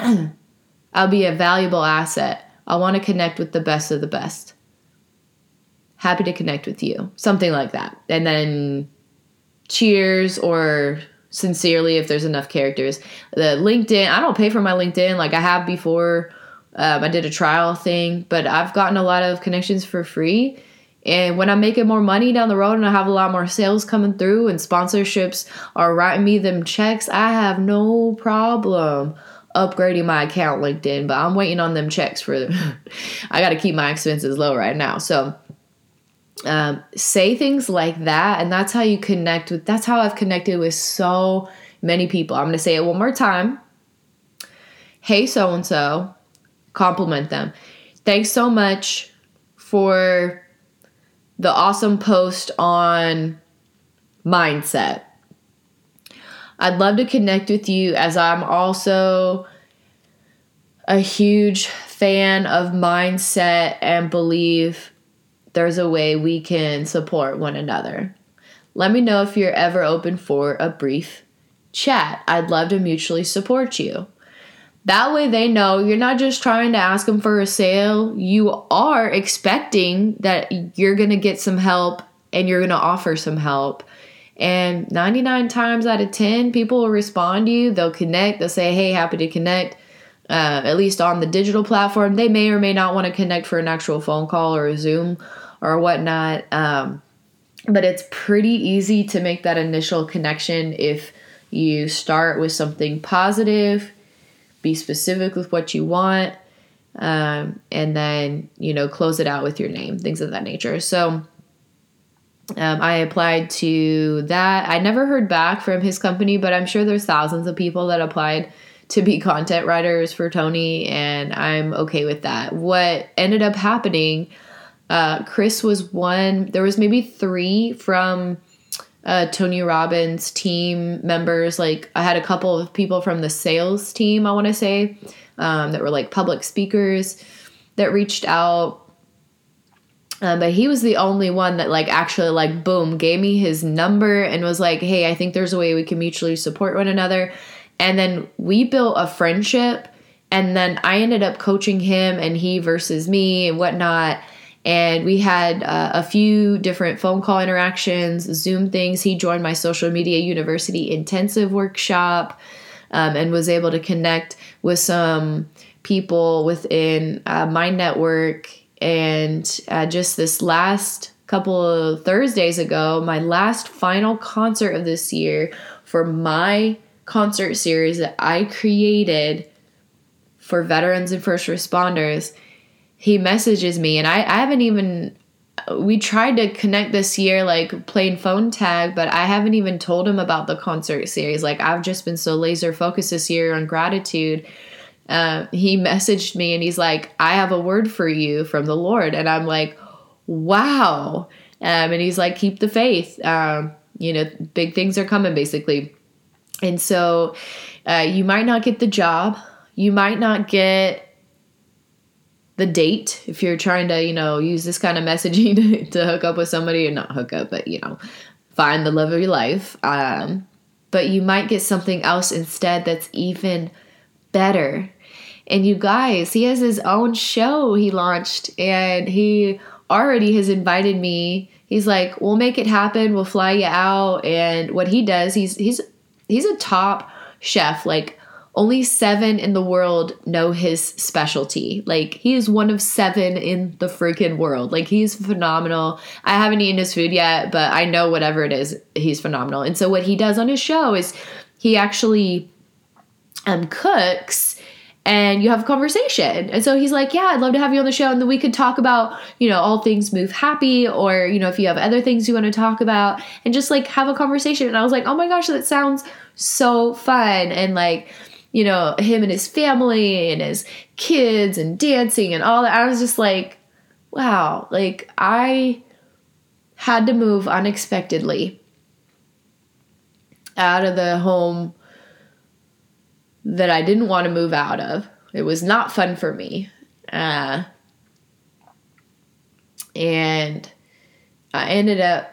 Speaker 1: I'll be a valuable asset. I want to connect with the best of the best happy to connect with you. Something like that. And then cheers or sincerely if there's enough characters. The LinkedIn, I don't pay for my LinkedIn like I have before. Um, I did a trial thing, but I've gotten a lot of connections for free. And when I'm making more money down the road and I have a lot more sales coming through and sponsorships are writing me them checks, I have no problem upgrading my account LinkedIn. But I'm waiting on them checks for I got to keep my expenses low right now. So um, say things like that. And that's how you connect with that's how i've connected with so many people. I'm going to say it one more time. Hey so and so compliment them. Thanks so much for the awesome post on mindset. I'd love to connect with you as i'm also a huge fan of mindset and believe there's a way we can support one another. Let me know if you're ever open for a brief chat. I'd love to mutually support you. That way they know you're not just trying to ask them for a sale, you are expecting that you're going to get some help and you're going to offer some help. And 99 times out of 10, people will respond to you. They'll connect. They'll say, hey, happy to connect. Uh, at least on the digital platform. They may or may not want to connect for an actual phone call or a Zoom or whatnot. Um, but it's pretty easy to make that initial connection if you start with something positive, be specific with what you want, um, and then you know close it out with your name, things of that nature. So. Um, I applied to that. I never heard back from his company, but I'm sure there's thousands of people that applied to be content writers for Tony, and I'm okay with that. What ended up happening uh, Chris was one. There was maybe three from uh, Tony Robbins team members. Like I had a couple of people from the sales team. I want to say um, that were like public speakers that reached out. Um, but he was the only one that like actually like boom gave me his number and was like, hey, I think there's a way we can mutually support one another. And then we built a friendship. And then I ended up coaching him and he versus me and whatnot and we had uh, a few different phone call interactions, Zoom things. He joined my social media university intensive workshop um, and was able to connect with some people within uh, my network. And uh, just this last couple of Thursdays ago, my last final concert of this year for my concert series that I created for veterans and first responders he messages me and I, I haven't even we tried to connect this year like playing phone tag but i haven't even told him about the concert series. Like i've just been so laser focused this year on gratitude. Uh, he messaged me and he's like i have a word for you from the lord and i'm like wow. Um, and he's like keep the faith. Um, you know big things are coming basically and so uh, you might not get the job. You might not get the date if you're trying to you know use this kind of messaging to, to hook up with somebody or not hook up but you know find the love of your life. Um, but you might get something else instead that's even better. And you guys he has his own show he launched and he already has invited me. He's like we'll make it happen. We'll fly you out. And what he does he's he's he's a top chef like only seven in the world know his specialty. Like he is one of seven in the freaking world. Like he's phenomenal. I haven't eaten his food yet, but I know whatever it is, he's phenomenal. And so what he does on his show is he actually um cooks and you have a conversation. And so he's like, Yeah, I'd love to have you on the show. And then we could talk about, you know, all things move happy, or, you know, if you have other things you want to talk about, and just like have a conversation. And I was like, Oh my gosh, that sounds so fun. And like, you know, him and his family and his kids and dancing and all that. I was just like, wow, like I had to move unexpectedly out of the home that I didn't want to move out of. It was not fun for me. Uh, and I ended up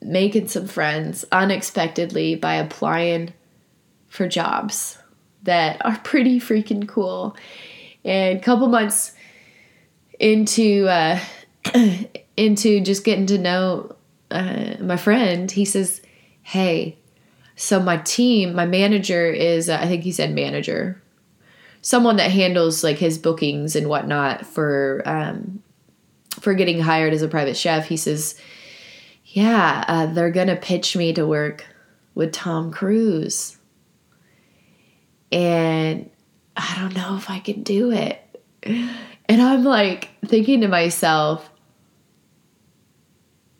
Speaker 1: making some friends unexpectedly by applying for jobs that are pretty freaking cool. And a couple months into uh, into just getting to know uh, my friend, he says, "Hey, so my team, my manager is, uh, I think he said manager, someone that handles like his bookings and whatnot for um, for getting hired as a private chef. He says, "Yeah, uh, they're gonna pitch me to work with Tom Cruise, and I don't know if I can do it." And I'm like thinking to myself,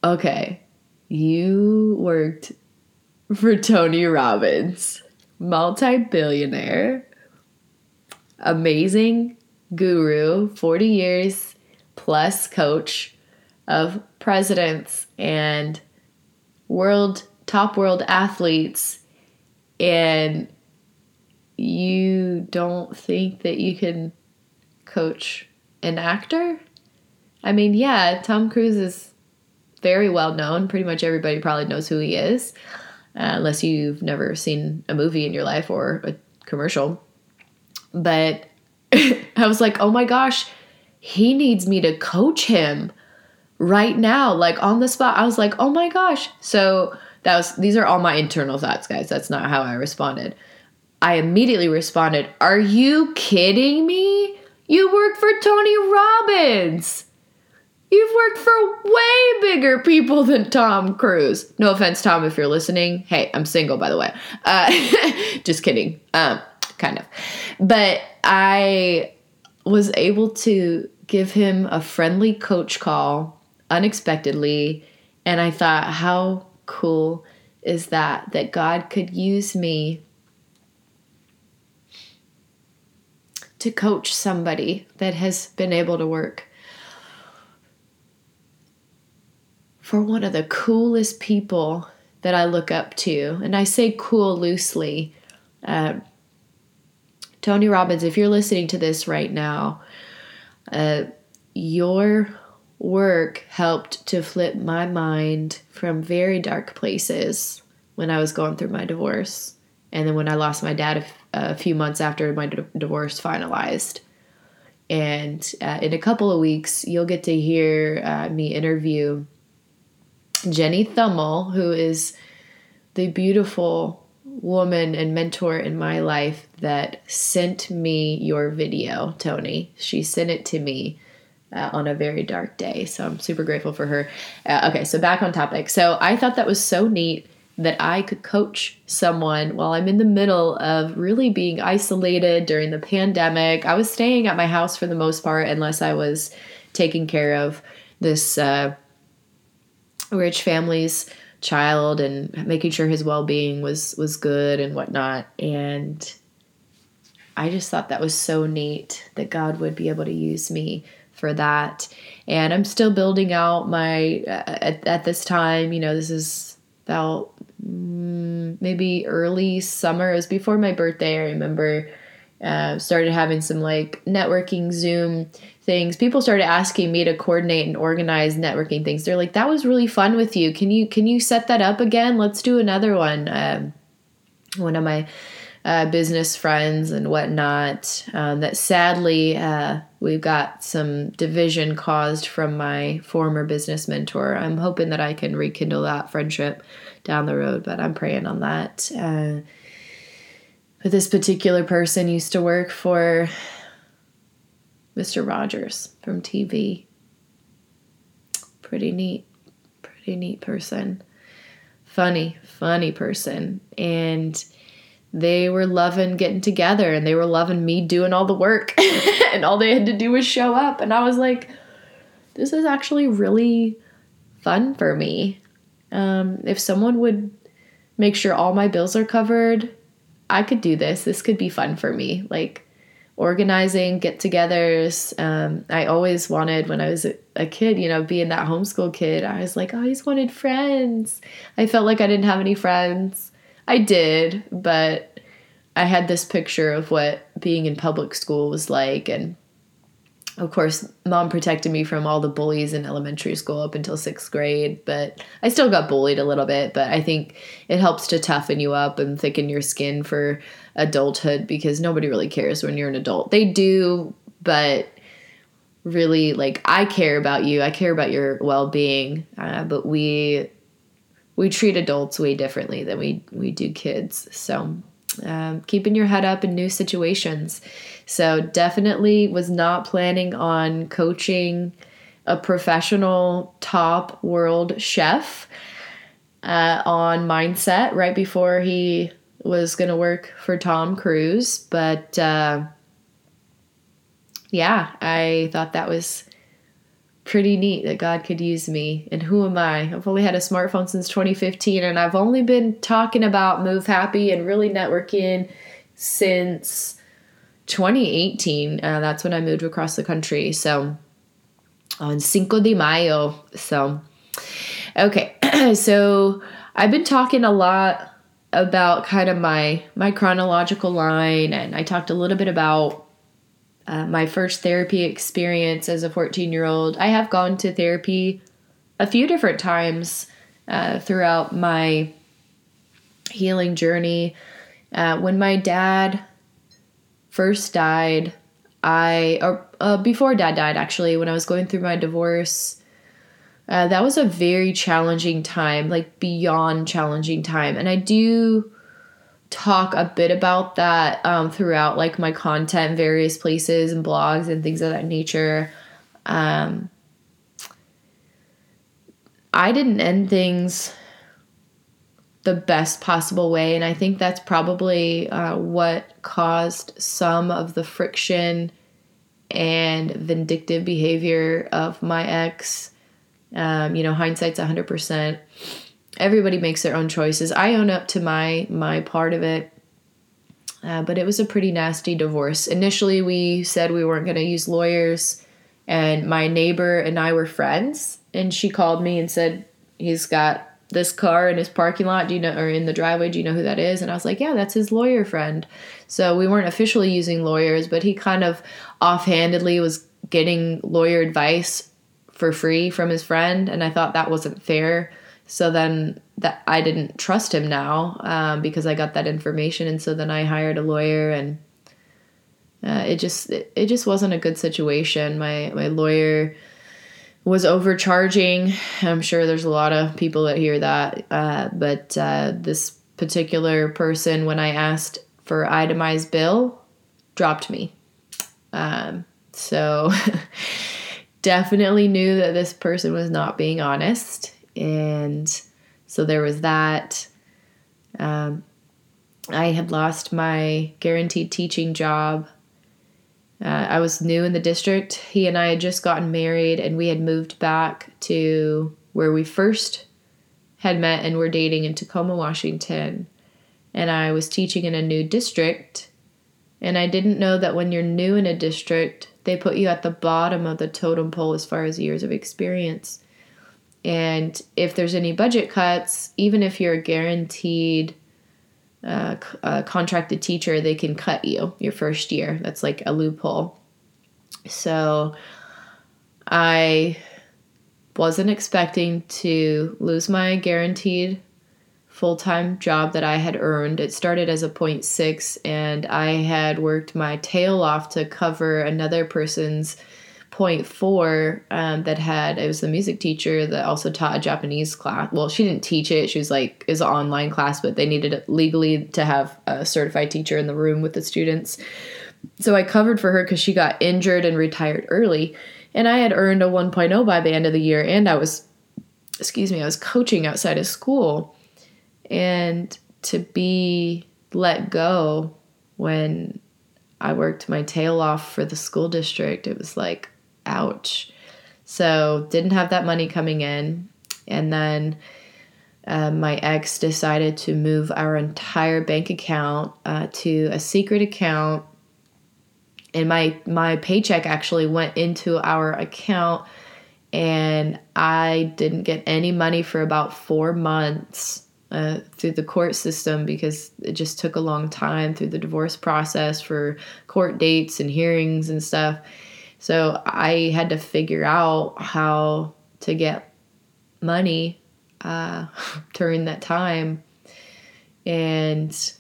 Speaker 1: okay, you worked for Tony Robbins, multi billionaire, amazing guru, 40 years plus coach of presidents and world top world athletes. And you don't think that you can coach an actor? I mean, yeah, Tom Cruise is very well known. Pretty much everybody probably knows who he is, uh, unless you've never seen a movie in your life or a commercial. But I was like, oh my gosh, he needs me to coach him right now, like on the spot. I was like, oh my gosh. So that was these are all my internal thoughts, guys. That's not how I responded. I immediately responded, Are you kidding me? You work for Tony Robbins. You've worked for way bigger people than Tom Cruise. No offense, Tom, if you're listening. Hey, I'm single, by the way. Uh, just kidding. Um, kind of. But I was able to give him a friendly coach call unexpectedly. And I thought, how cool is that? That God could use me to coach somebody that has been able to work for one of the coolest people that I look up to. And I say cool loosely. Uh, Tony Robbins, if you're listening to this right now, uh, your work helped to flip my mind from very dark places when I was going through my divorce. And then when I lost my dad a few months after my d- divorce finalized. And uh, in a couple of weeks, you'll get to hear uh, me interview Jenny Thummel, who is the beautiful woman and mentor in my life that sent me your video, Tony. She sent it to me uh, on a very dark day. So I'm super grateful for her. Uh, okay, so back on topic. So I thought that was so neat that I could coach someone while I'm in the middle of really being isolated during the pandemic. I was staying at my house for the most part, unless I was taking care of this uh, rich family's child and making sure his well-being was was good and whatnot. And I just thought that was so neat that God would be able to use me for that. And I'm still building out my uh, at, at this time. You know, this is about mm, maybe early summer. It was before my birthday. I remember uh, started having some like networking Zoom things. People started asking me to coordinate and organize networking things. They're like, "That was really fun with you. Can you can you set that up again? Let's do another one." Um, one of my uh, business friends and whatnot. Um, that sadly, uh, we've got some division caused from my former business mentor. I'm hoping that I can rekindle that friendship down the road, but I'm praying on that. Uh, but this particular person used to work for Mr. Rogers from TV. Pretty neat, pretty neat person. Funny, funny person. And they were loving getting together and they were loving me doing all the work and all they had to do was show up and i was like this is actually really fun for me um, if someone would make sure all my bills are covered i could do this. This could be fun for me. Like organizing get-togethers. Um, i always wanted when i was a, a kid you know being that homeschool kid i was like i always wanted friends. I felt like i didn't have any friends. I did, but I had this picture of what being in public school was like. And of course, mom protected me from all the bullies in elementary school up until sixth grade, but I still got bullied a little bit. But I think it helps to toughen you up and thicken your skin for adulthood because nobody really cares when you're an adult. They do, but really, like, I care about you, I care about your well being, uh, but we we treat adults way differently than we we do kids. So um, keeping your head up in new situations. So definitely was not planning on coaching a professional top world chef uh, on mindset right before he was going to work for Tom Cruise. But uh, yeah, I thought that was pretty neat that God could use me. And who am I? I've only had a smartphone since 2015, and I've only been talking about Move Happy and really networking since 2018. Uh, that's when I moved across the country. So on Cinco de Mayo. So, okay. so I've been talking a lot about kind of my my chronological line and I talked a little bit about uh, my first therapy experience as a 14 year old. I have gone to therapy a few different times uh, throughout my healing journey. Uh, when my dad first died, I, or uh, before dad died, actually, when I was going through my divorce, uh, that was a very challenging time, like beyond challenging time. And I do talk a bit about that um, throughout like my content various places and blogs and things of that nature. Um, i didn't end things the best possible way and i think that's probably uh, what caused some of the friction and vindictive behavior of my ex. Um, you know hindsight's 100% everybody makes their own choices. I own up to my my part of it. Uh, but it was a pretty nasty divorce. Initially, we said we weren't going to use lawyers, and my neighbor and I were friends. And she called me and said, He's got this car in his parking lot. Do you know, or in the driveway? Do you know who that is? And I was like, Yeah, that's his lawyer friend. So we weren't officially using lawyers, but he kind of offhandedly was getting lawyer advice for free from his friend. And I thought that wasn't fair. So then that I didn't trust him now um, because I got that information, and so then I hired a lawyer, and uh, it just it, it just wasn't a good situation. My my lawyer was overcharging. I'm sure there's a lot of people that hear that, uh, but uh, this particular person, when I asked for itemized bill, dropped me. Um, so definitely knew that this person was not being honest and so there was that. Um, I had lost my guaranteed teaching job. Uh, I was new in the district. He and I had just gotten married, and we had moved back to where we first had met and were dating in Tacoma, Washington. And I was teaching in a new district. And I didn't know that when you're new in a district, they put you at the bottom of the totem pole as far as years of experience. And if there's any budget cuts, even if you're a guaranteed uh, uh, contracted teacher, they can cut you your first year. That's like a loophole. So I wasn't expecting to lose my guaranteed full time job that I had earned. It started as a 0.6, and I had worked my tail off to cover another person's point four um, that had it was the music teacher that also taught a Japanese class. Well, she didn't teach it; she was like is an online class, but they needed it legally to have a certified teacher in the room with the students. So I covered for her because she got injured and retired early, and I had earned a 1.0 by the end of the year, and I was, excuse me, I was coaching outside of school, and to be let go when I worked my tail off for the school district, it was like ouch. So didn't have that money coming in. And then uh, my ex decided to move our entire bank account uh, to a secret account. And my my paycheck actually went into our account and I didn't get any money for about four months uh, through the court system because it just took a long time through the divorce process for court dates and hearings and stuff. So I had to figure out how to get money uh, during that time. And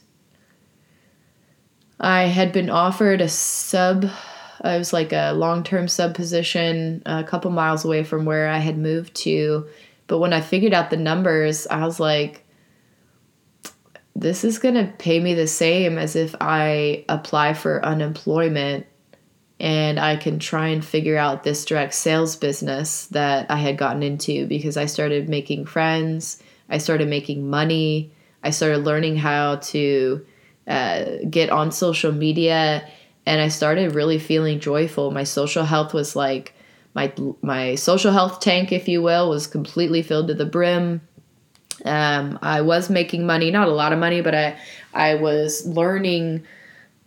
Speaker 1: I had been offered a sub, it was like a long term sub position a couple miles away from where I had moved to. But when I figured out the numbers, I was like, this is going to pay me the same as if I apply for unemployment and I can try and figure out this direct sales business that I had gotten into because I started making friends, I started making money, I started learning how to uh, get on social media, and I started really feeling joyful. My social health was like my my social health tank, if you will, was completely filled to the brim. Um, I was making money, not a lot of money, but I I was learning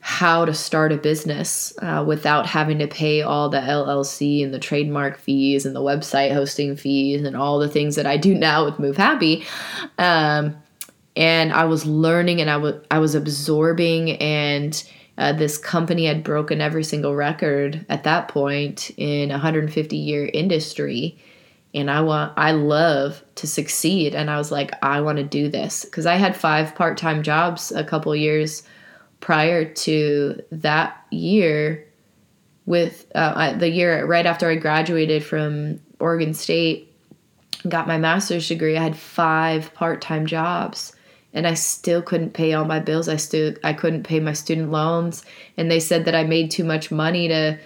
Speaker 1: how to start a business uh, without having to pay all the LLC and the trademark fees and the website hosting fees and all the things that I do now with Move Happy. Um, and I was learning and I was I was absorbing and uh, this company had broken every single record at that point in a 150 year industry. And I want I love to succeed. And I was like I want to do this. Cuz I had five part-time jobs a couple years prior to that year with uh, the year right after I graduated from Oregon State got my master's degree I had five part-time jobs and I still couldn't pay all my bills. I still I couldn't pay my student loans and they said that I made too much money to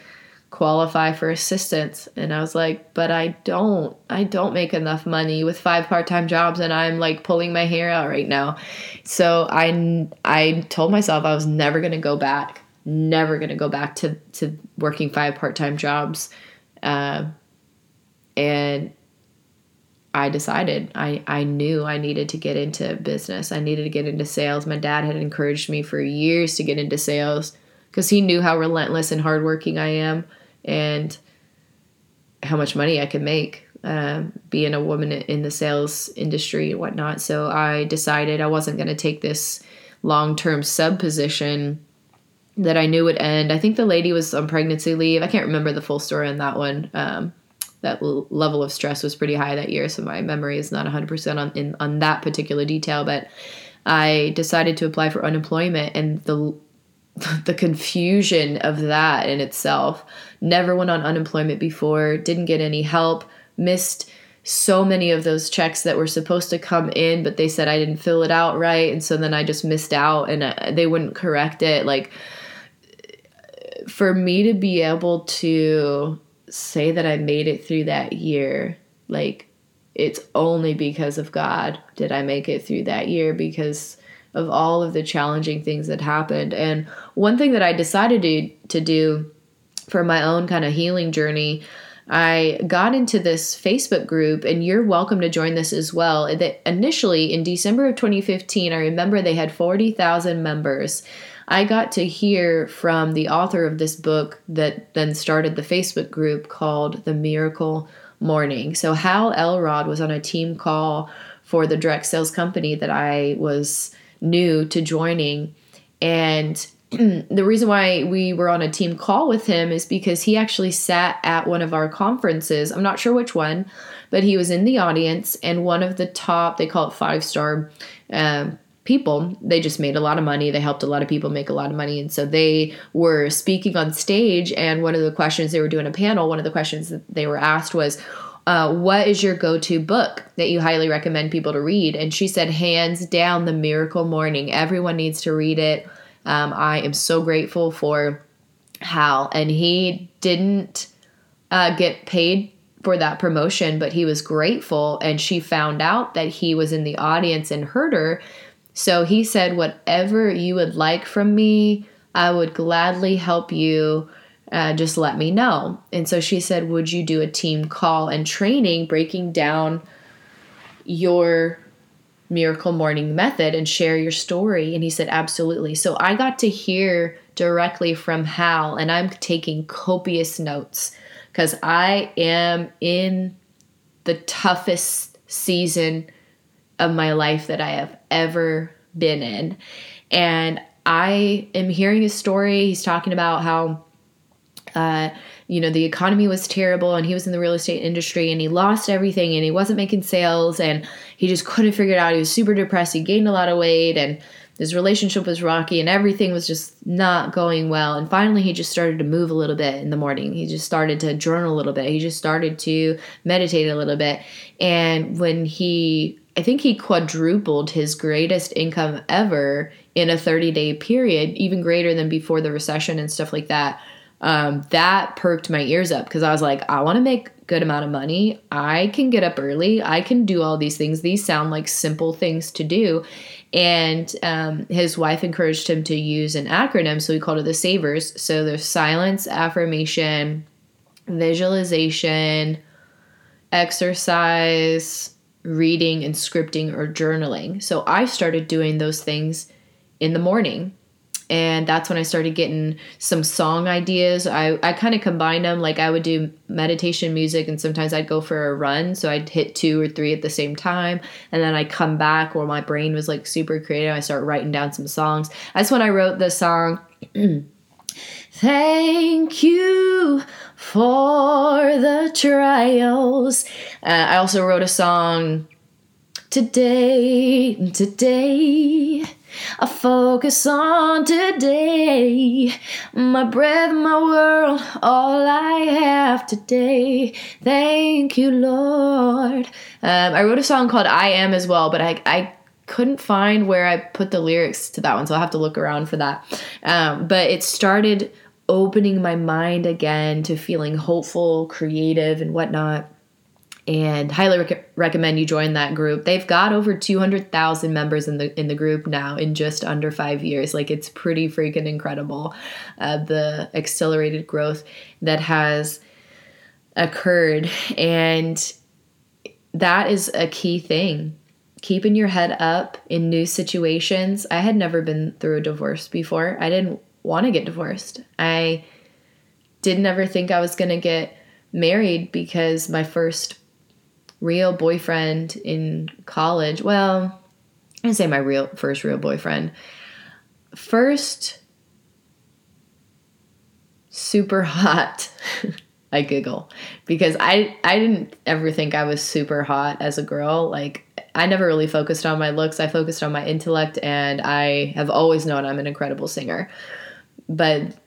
Speaker 1: qualify for assistance. And i was like but i don't i don't make enough money with five part-time jobs and i'm like pulling my hair out right now. So i i told myself i was never going to go back never going to go back to to working five part-time jobs. Uh, and i decided i i knew i needed to get into business. I needed to get into sales. My dad had encouraged me for years to get into sales because he knew how relentless and hardworking i am and how much money I could make uh, being a woman in the sales industry and whatnot. So I decided I wasn't going to take this long term sub position that I knew would end. I think the lady was on pregnancy leave. I can't remember the full story on that one. Um, that l- level of stress was pretty high that year, so my memory is not 100% on in, on that particular detail. But I decided to apply for unemployment, and the the confusion of that in itself. Never went on unemployment before, didn't get any help, missed so many of those checks that were supposed to come in, but they said I didn't fill it out right. And so then I just missed out and uh, they wouldn't correct it. Like, for me to be able to say that I made it through that year, like, it's only because of God did I make it through that year because of all of the challenging things that happened. And one thing that I decided to, to do for my own kind of healing journey, I got into this Facebook group, and you're welcome to join this as well. That initially in December of 2015, I remember they had 40,000 members. I got to hear from the author of this book that then started the Facebook group called The Miracle Morning. So, Hal Elrod was on a team call for the direct sales company that I was new to joining. And the reason why we were on a team call with him is because he actually sat at one of our conferences. I'm not sure which one, but he was in the audience, and one of the top, they call it five star um, people, they just made a lot of money. They helped a lot of people make a lot of money. And so they were speaking on stage. And one of the questions they were doing a panel, one of the questions that they were asked was, uh, what is your go-to book that you highly recommend people to read? And she said hands down the miracle morning. Everyone needs to read it. Um, i am so grateful for hal. And he didn't uh, get paid for that promotion but he was grateful. And she found out that he was in the audience and heard her. So he said whatever you would like from me i would gladly help you uh, just let me know. And so she said, Would you do a team call and training breaking down your miracle morning method and share your story? And he said, Absolutely. So I got to hear directly from Hal, and I'm taking copious notes because I am in the toughest season of my life that I have ever been in. And I am hearing his story. He's talking about how uh, you know, the economy was terrible and he was in the real estate industry and he lost everything and he wasn't making sales and he just couldn't figure it out. He was super depressed. He gained a lot of weight and his relationship was rocky and everything was just not going well. And finally, he just started to move a little bit in the morning. He just started to journal a little bit. He just started to meditate a little bit. And when he, I think he quadrupled his greatest income ever in a 30 day period, even greater than before the recession and stuff like that. Um, that perked my ears up because I was like, I want to make good amount of money. I can get up early. I can do all these things. These sound like simple things to do. And um, his wife encouraged him to use an acronym, so he called it the SAVERS. So there's silence, affirmation, visualization, exercise, reading, and scripting or journaling. So I started doing those things in the morning and that's when I started getting some song ideas. I, I kind of combined them. Like I would do meditation music, and sometimes I'd go for a run. So I'd hit two or three at the same time, and then I'd come back where my brain was like super creative. I start writing down some songs. That's when I wrote the song. Thank you for the trials. Uh, I also wrote a song today, today. I focus on today. My breath, my world, all I have today. Thank you, Lord. Um, I wrote a song called I Am as well, but I, I couldn't find where I put the lyrics to that one, so I'll have to look around for that. Um, but it started opening my mind again to feeling hopeful, creative, and whatnot and highly rec- recommend you join that group. They've got over 200,000 members in the in the group now in just under 5 years. Like it's pretty freaking incredible uh, the accelerated growth that has occurred and that is a key thing. Keeping your head up in new situations. I had never been through a divorce before. I didn't want to get divorced. I didn't ever think I was going to get married because my first real boyfriend in college. Well, I say my real first real boyfriend. First super hot. I giggle because I I didn't ever think I was super hot as a girl. Like I never really focused on my looks. I focused on my intellect and I have always known I'm an incredible singer. But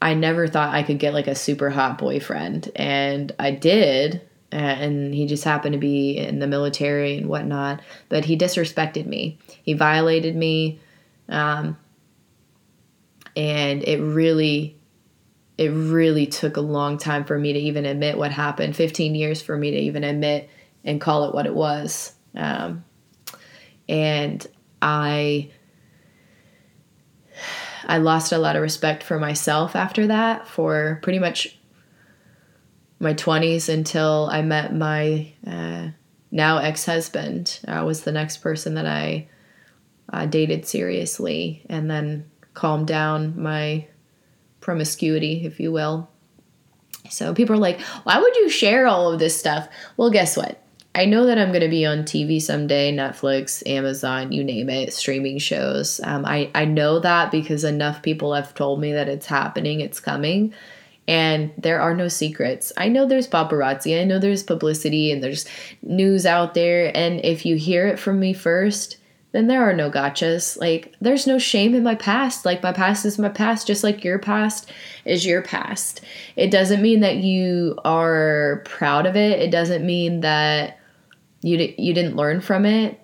Speaker 1: I never thought I could get like a super hot boyfriend and I did and he just happened to be in the military and whatnot. But he disrespected me. He violated me, um, and it really, it really took a long time for me to even admit what happened. Fifteen years for me to even admit and call it what it was. Um, and I. I lost a lot of respect for myself after that for pretty much my 20s until I met my uh, now ex husband. Uh, was the next person that I uh, dated seriously and then calmed down my promiscuity, if you will. So people are like, why would you share all of this stuff? Well, guess what? I know that I'm going to be on TV someday, Netflix, Amazon, you name it, streaming shows. Um, I, I know that because enough people have told me that it's happening, it's coming and there are no secrets. I know there's paparazzi, I know there's publicity, and there's news out there. And if you hear it from me first, then there are no gotchas. Like, there's no shame in my past. Like, my past is my past, just like your past is your past. It doesn't mean that you are proud of it, it doesn't mean that you, you didn't learn from it.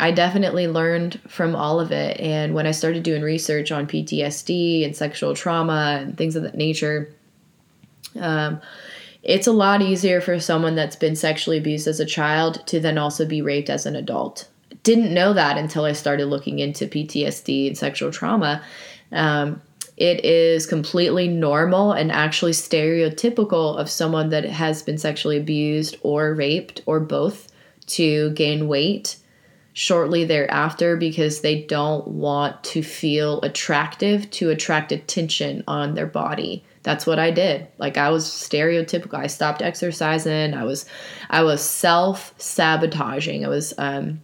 Speaker 1: I definitely learned from all of it. And when I started doing research on PTSD and sexual trauma and things of that nature, um, it's a lot easier for someone that's been sexually abused as a child to then also be raped as an adult. Didn't know that until I started looking into PTSD and sexual trauma. Um, it is completely normal and actually stereotypical of someone that has been sexually abused or raped or both to gain weight shortly thereafter because they don't want to feel attractive to attract attention on their body. That's what I did. Like I was stereotypical. I stopped exercising. I was I was self-sabotaging. I was um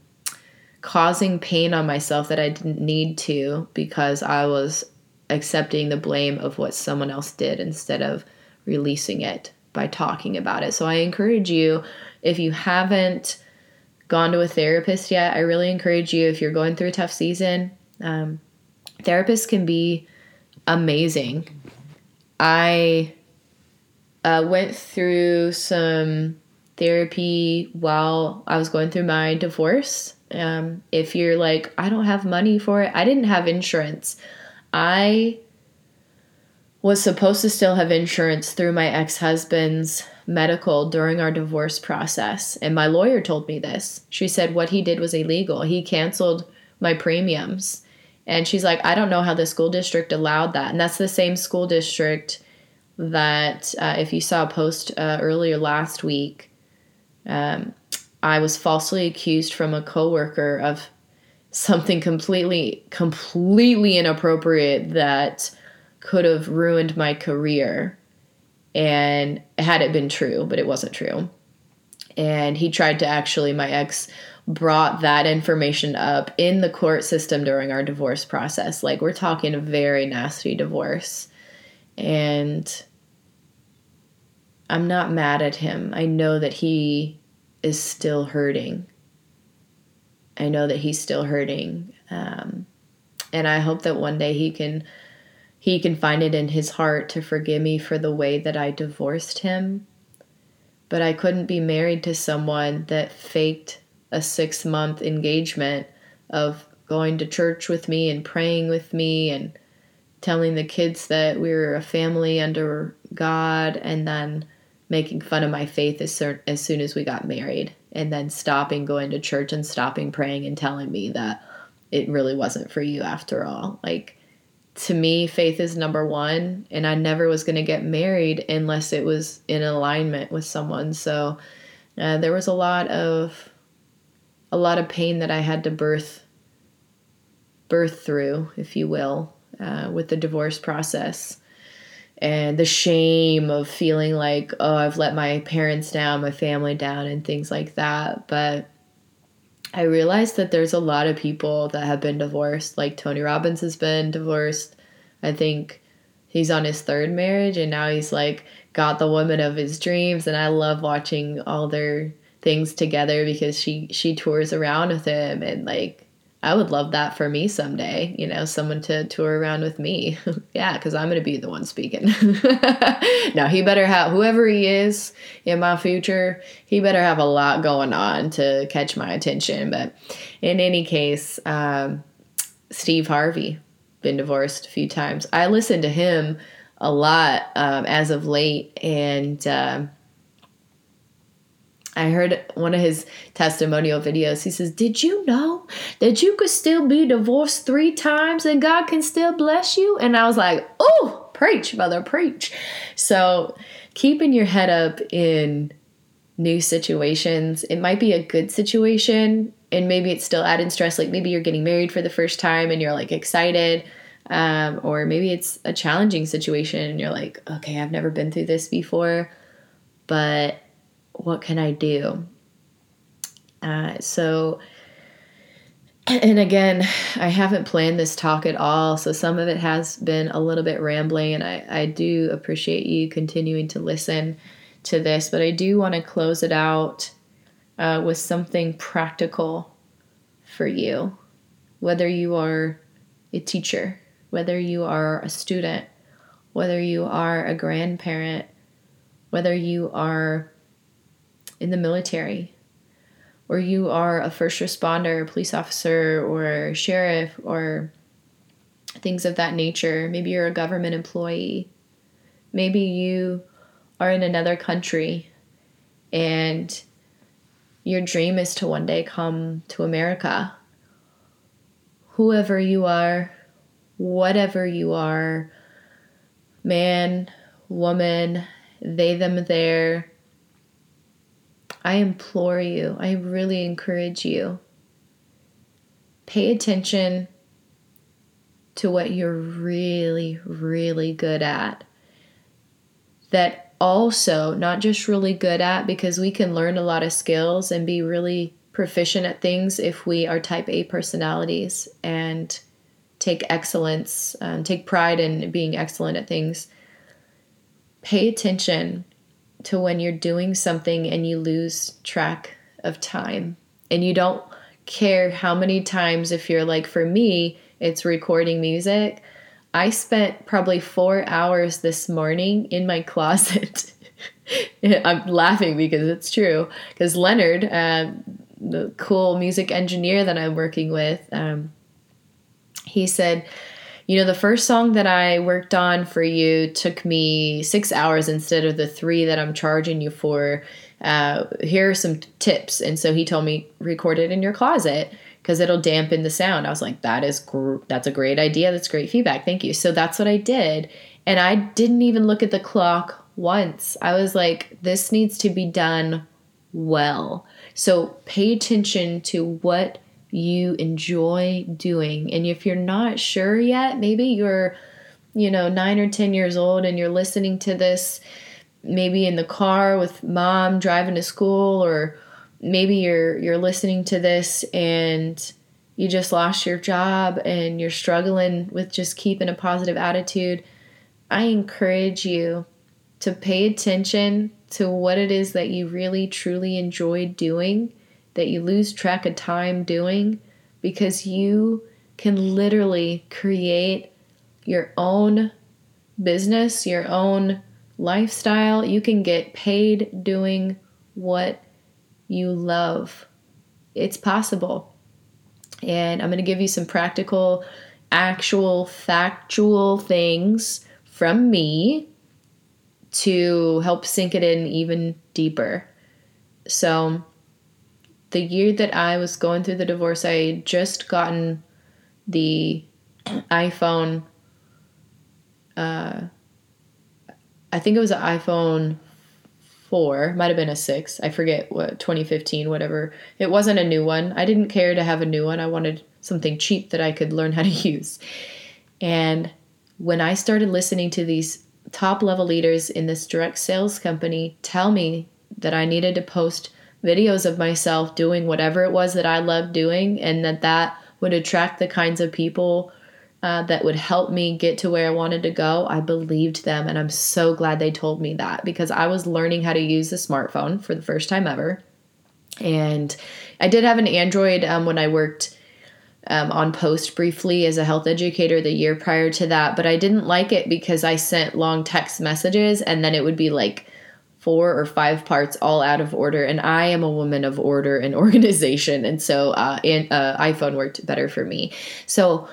Speaker 1: causing pain on myself that I didn't need to because I was accepting the blame of what someone else did instead of releasing it by talking about it. So I encourage you if you haven't gone to a therapist yet, I really encourage you if you're going through a tough season, Um, therapists can be amazing. I uh, went through some therapy while I was going through my divorce. Um, if you're like, I don't have money for it, I didn't have insurance. I was supposed to still have insurance through my ex husband's medical during our divorce process. And my lawyer told me this. She said what he did was illegal. He canceled my premiums. And she's like, I don't know how the school district allowed that. And that's the same school district that, uh, if you saw a post uh, earlier last week, um, I was falsely accused from a coworker of something completely, completely inappropriate that could have ruined my career. And had it been true, but it wasn't true. And he tried to actually, my ex brought that information up in the court system during our divorce process. Like, we're talking a very nasty divorce. And I'm not mad at him. I know that he is still hurting. I know that he's still hurting. Um, and I hope that one day he can he can find it in his heart to forgive me for the way that I divorced him. But I couldn't be married to someone that faked a 6-month engagement of going to church with me and praying with me and telling the kids that we were a family under God and then making fun of my faith as, as soon as we got married and then stopping going to church and stopping praying and telling me that it really wasn't for you after all. Like to me, faith is number one, and I never was going to get married unless it was in alignment with someone. So uh, there was a lot of a lot of pain that I had to birth birth through, if you will, uh, with the divorce process and the shame of feeling like oh i've let my parents down my family down and things like that but i realized that there's a lot of people that have been divorced like tony robbins has been divorced. I think he's on his third marriage and now he's like got the woman of his dreams and i love watching all their things together because she she tours around with him and like I would love that for me someday, you know, someone to tour around with me. yeah, because I'm going to be the one speaking. now, he better have, whoever he is in my future, he better have a lot going on to catch my attention. But in any case, um, Steve Harvey, been divorced a few times. I listen to him a lot um, as of late, and uh, I heard one of his testimonial videos. He says, Did you know that you could still be divorced three times and God can still bless you? And I was like, Oh, preach, mother, preach. So, keeping your head up in new situations, it might be a good situation and maybe it's still adding stress. Like maybe you're getting married for the first time and you're like excited. Um, or maybe it's a challenging situation and you're like, okay, I've never been through this before, but what can I do? Uh, so, and again, I haven't planned this talk at all, so some of it has been a little bit rambling, and I, I do appreciate you continuing to listen to this, but I do want to close it out uh, with something practical for you. Whether you are a teacher, whether you are a student, whether you are a grandparent, whether you are in the military, or you are a first responder, police officer, or sheriff, or things of that nature. Maybe you're a government employee. Maybe you are in another country and your dream is to one day come to America. Whoever you are, whatever you are, man, woman, they, them, there, I implore you, I really encourage you. Pay attention to what you're really, really good at. That also, not just really good at, because we can learn a lot of skills and be really proficient at things if we are type A personalities and take excellence, um, take pride in being excellent at things. Pay attention to when you're doing something and you lose track of time and you don't care how many times if you're like for me it's recording music. I spent probably four hours this morning in my closet. I'm laughing because it's true. Because Leonard, uh, the cool music engineer that I'm working with, um, he said, you know, the first song that I worked on for you took me six hours instead of the three that I'm charging you for. Uh, here are some tips. And so he told me, record it in your closet because it'll dampen the sound. I was like, that is gr- that's a great idea. That's great feedback. Thank you. So that's what I did. And I didn't even look at the clock once. I was like, this needs to be done well. So pay attention to what you enjoy doing. And if you're not sure yet, maybe you're, you know, nine or 10 years old and you're listening to this maybe in the car with mom driving to school or maybe you're you're listening to this and you just lost your job and you're struggling with just keeping a positive attitude i encourage you to pay attention to what it is that you really truly enjoy doing that you lose track of time doing because you can literally create your own business, your own lifestyle. You can get paid doing what you love. It's possible. And I'm going to give you some practical, actual, factual things from me to help sink it in even deeper. So, the year that I was going through the divorce, I had just gotten the iPhone. Uh, I think it was an iPhone 4, might have been a 6. I forget what, 2015, whatever. It wasn't a new one. I didn't care to have a new one. I wanted something cheap that I could learn how to use. And when I started listening to these top level leaders in this direct sales company tell me that I needed to post videos of myself doing whatever it was that I loved doing and that that would attract the kinds of people uh, that would help me get to where I wanted to go, I believed them. And I'm so glad they told me that because I was learning how to use a smartphone for the first time ever. And I did have an Android um, when I worked um, on post briefly as a health educator the year prior to that, but I didn't like it because I sent long text messages and then it would be like four or five parts all out of order. And I am a woman of order and organization. And so uh, and, uh, iPhone worked better for me. So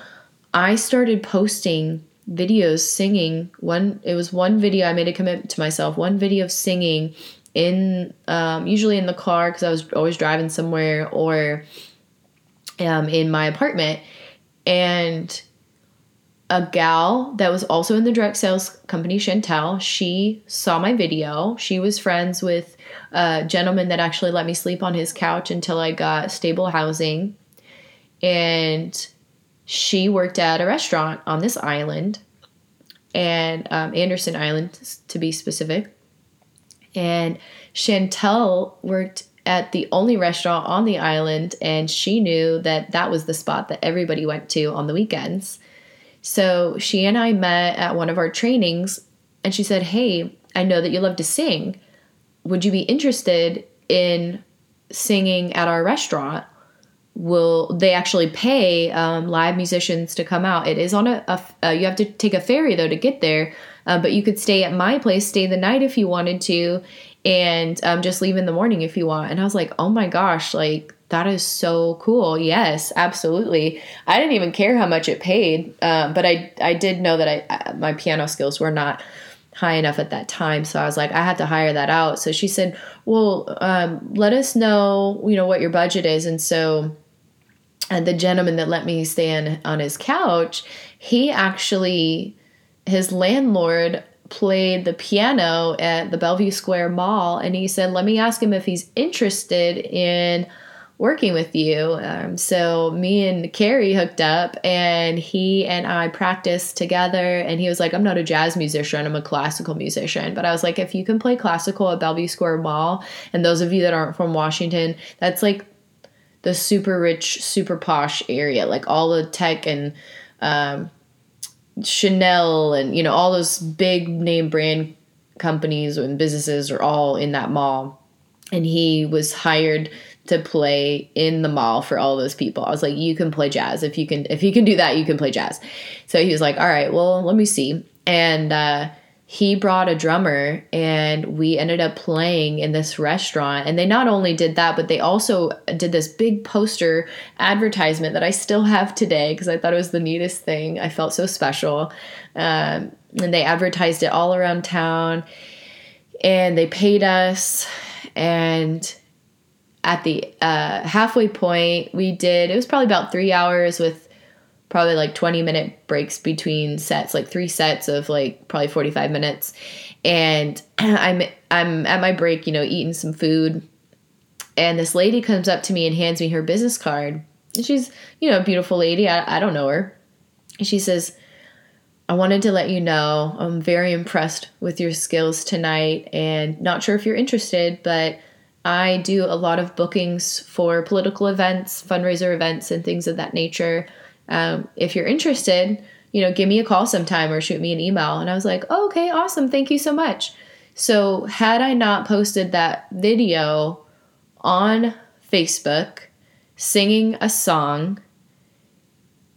Speaker 1: I started posting videos singing one it was one video i made a commitment to myself one video of singing in um, usually in the car because i was always driving somewhere or um, in my apartment and a gal that was also in the direct sales company chantel she saw my video she was friends with a gentleman that actually let me sleep on his couch until i got stable housing and she worked at a restaurant on this island, and um, Anderson Island to be specific. And Chantel worked at the only restaurant on the island, and she knew that that was the spot that everybody went to on the weekends. So she and I met at one of our trainings, and she said, Hey, I know that you love to sing. Would you be interested in singing at our restaurant? will they actually pay um, live musicians to come out it is on a, a uh, you have to take a ferry though to get there uh, but you could stay at my place stay the night if you wanted to and um, just leave in the morning if you want and i was like oh my gosh like that is so cool yes absolutely i didn't even care how much it paid um, but i i did know that i my piano skills were not high enough at that time. So I was like, I had to hire that out. So she said, well, um, let us know, you know, what your budget is. And so and the gentleman that let me stay on his couch, he actually, his landlord played the piano at the Bellevue Square Mall, and he said, "Let me ask him if he's interested in." Working with you. Um, so me and Carrie hooked up and he and I practiced together and he was like, I'm not a jazz musician, I'm a classical musician. But I was like, if you can play classical at Bellevue Square Mall, and those of you that aren't from Washington, that's like the super rich, super posh area, like all the tech and um, Chanel and you know all those big name brand companies and businesses are all in that mall. And he was hired to play in the mall for all those people. I was like, you can play jazz if you can if you can do that, you can play jazz. So he was like, all right, well, let me see. And uh, he brought a drummer and we ended up playing in this restaurant and they not only did that but they also did this big poster advertisement that i still have today because i thought it was the neatest thing i felt so special um, and they advertised it all around town and they paid us and at the uh, halfway point we did it was probably about three hours with probably like 20 minute breaks between sets, like three sets of like probably 45 minutes. And I'm I'm at my break, you know, eating some food. And this lady comes up to me and hands me her business card. And she's, you know, a beautiful lady. I, I don't know her. And she says, I wanted to let you know I'm very impressed with your skills tonight and not sure if you're interested, but I do a lot of bookings for political events, fundraiser events, and things of that nature. Um, if you're interested, you know, give me a call sometime or shoot me an email. And I was like, oh, okay, awesome. Thank you so much. So, had I not posted that video on Facebook singing a song,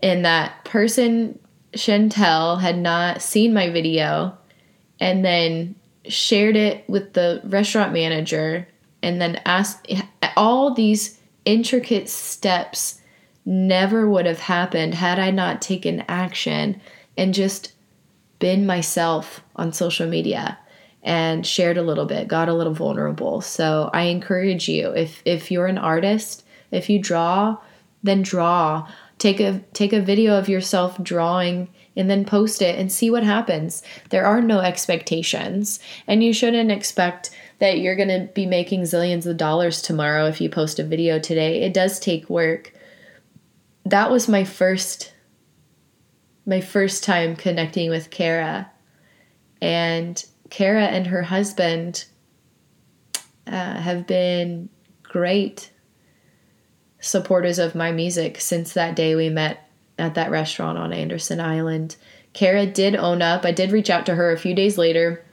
Speaker 1: and that person, Chantel, had not seen my video and then shared it with the restaurant manager and then asked all these intricate steps never would have happened had I not taken action and just been myself on social media and shared a little bit, got a little vulnerable. So I encourage you if if you're an artist, if you draw, then draw. Take a take a video of yourself drawing and then post it and see what happens. There are no expectations, and you shouldn't expect that you're going to be making zillions of dollars tomorrow if you post a video today. It does take work that was my first my first time connecting with Kara. And Kara and her husband uh, have been great supporters of my music since that day we met at that restaurant on Anderson Island. Kara did own up. I did reach out to her a few days later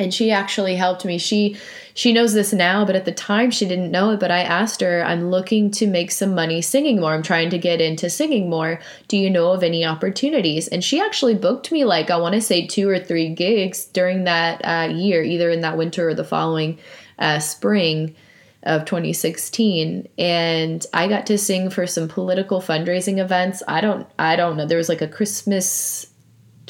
Speaker 1: and she actually helped me. She she knows this now but at the time she didn't know it but i asked her i'm looking to make some money singing more. I'm trying to get into singing more. Do you know of any opportunities? And she actually booked me like i want to say two or three gigs during that uh, year either in that winter or the following uh, spring of 2016 and i got to sing for some political fundraising events. I don't i don't know. There was like a christmas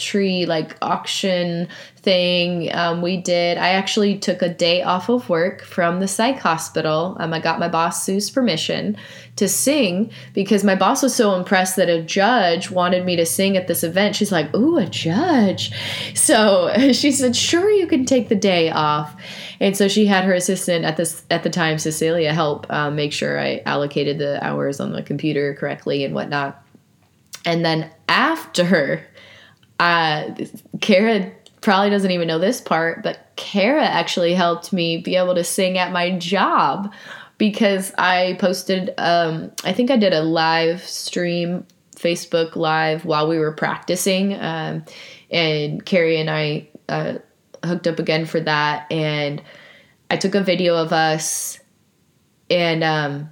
Speaker 1: tree like auction thing um, we did. I actually took a day off of work from the psych hospital. Um, I got my boss Sue's permission to sing because my boss was so impressed that a judge wanted me to sing at this event. She's like, "Ooh, a judge!" So she said, "Sure, you can take the day off." And so she had her assistant at this at the time, Cecilia, help um, make sure I allocated the hours on the computer correctly and whatnot. And then after uh, Kara probably doesn't even know this part, but Kara actually helped me be able to sing at my job because I posted, um, I think I did a live stream, Facebook Live while we were practicing. Um, and Carrie and I uh, hooked up again for that. And I took a video of us and um,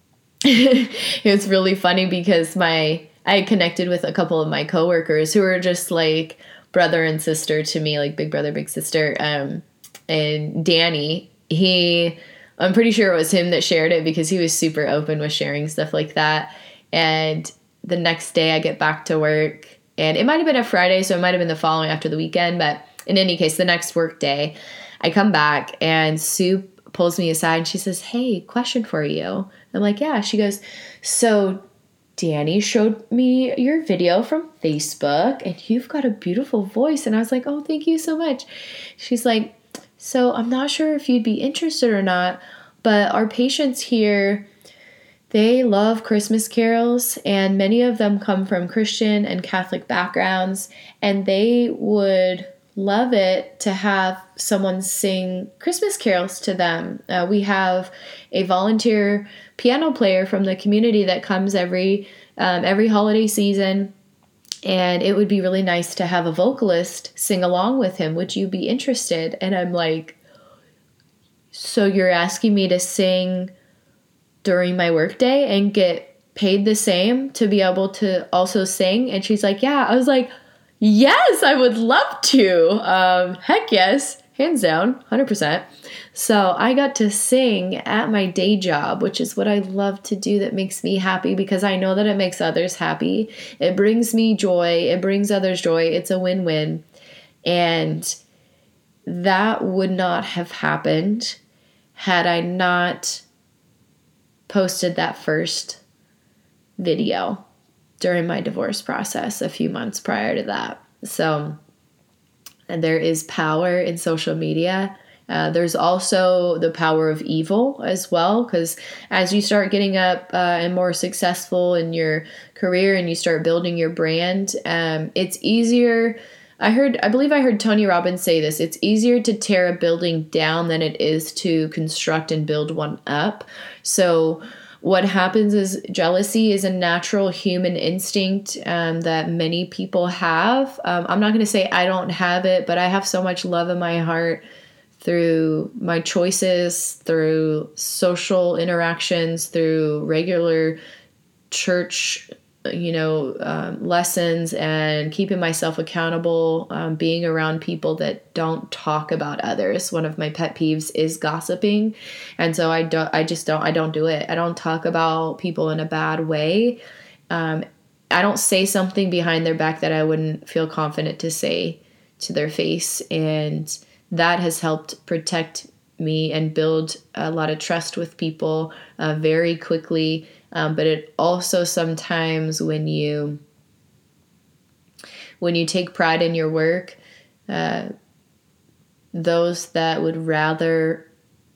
Speaker 1: it was really funny because my I connected with a couple of my coworkers who were just like brother and sister to me, like big brother, big sister. Um, and Danny, he, I'm pretty sure it was him that shared it because he was super open with sharing stuff like that. And the next day I get back to work, and it might have been a Friday, so it might have been the following after the weekend, but in any case, the next work day, I come back and Sue pulls me aside and she says, Hey, question for you. I'm like, Yeah. She goes, So Danny showed me your video from Facebook and you've got a beautiful voice. And I was like, oh, thank you so much. She's like, so I'm not sure if you'd be interested or not, but our patients here, they love Christmas carols, and many of them come from Christian and Catholic backgrounds, and they would love it to have someone sing Christmas carols to them. Uh, we have a volunteer piano player from the community that comes every um, every holiday season. And it would be really nice to have a vocalist sing along with him. Would you be interested? And I'm like, so you're asking me to sing during my workday and get paid the same to be able to also sing? And she's like, Yeah. I was like, Yes, I would love to. Um, heck yes, hands down, 100%. So I got to sing at my day job, which is what I love to do that makes me happy because I know that it makes others happy. It brings me joy, it brings others joy. It's a win win. And that would not have happened had I not posted that first video during my divorce process a few months prior to that. So, and there is power in social media. Uh, there's also the power of evil as well, because as you start getting up uh, and more successful in your career and you start building your brand, um, it's easier. I heard, I believe I heard Tony Robbins say this it's easier to tear a building down than it is to construct and build one up. So, what happens is jealousy is a natural human instinct um, that many people have. Um, I'm not going to say I don't have it, but I have so much love in my heart through my choices, through social interactions, through regular church you know um, lessons and keeping myself accountable um, being around people that don't talk about others. One of my pet peeves is gossiping. And so i don't i just don't i don't do it. I don't talk about people in a bad way. Um, i don't say something behind their back that i wouldn't feel confident to say to their face. And that has helped protect me and build a lot of trust with people uh, very quickly um, but it also sometimes when you when you take pride in your work uh, those that would rather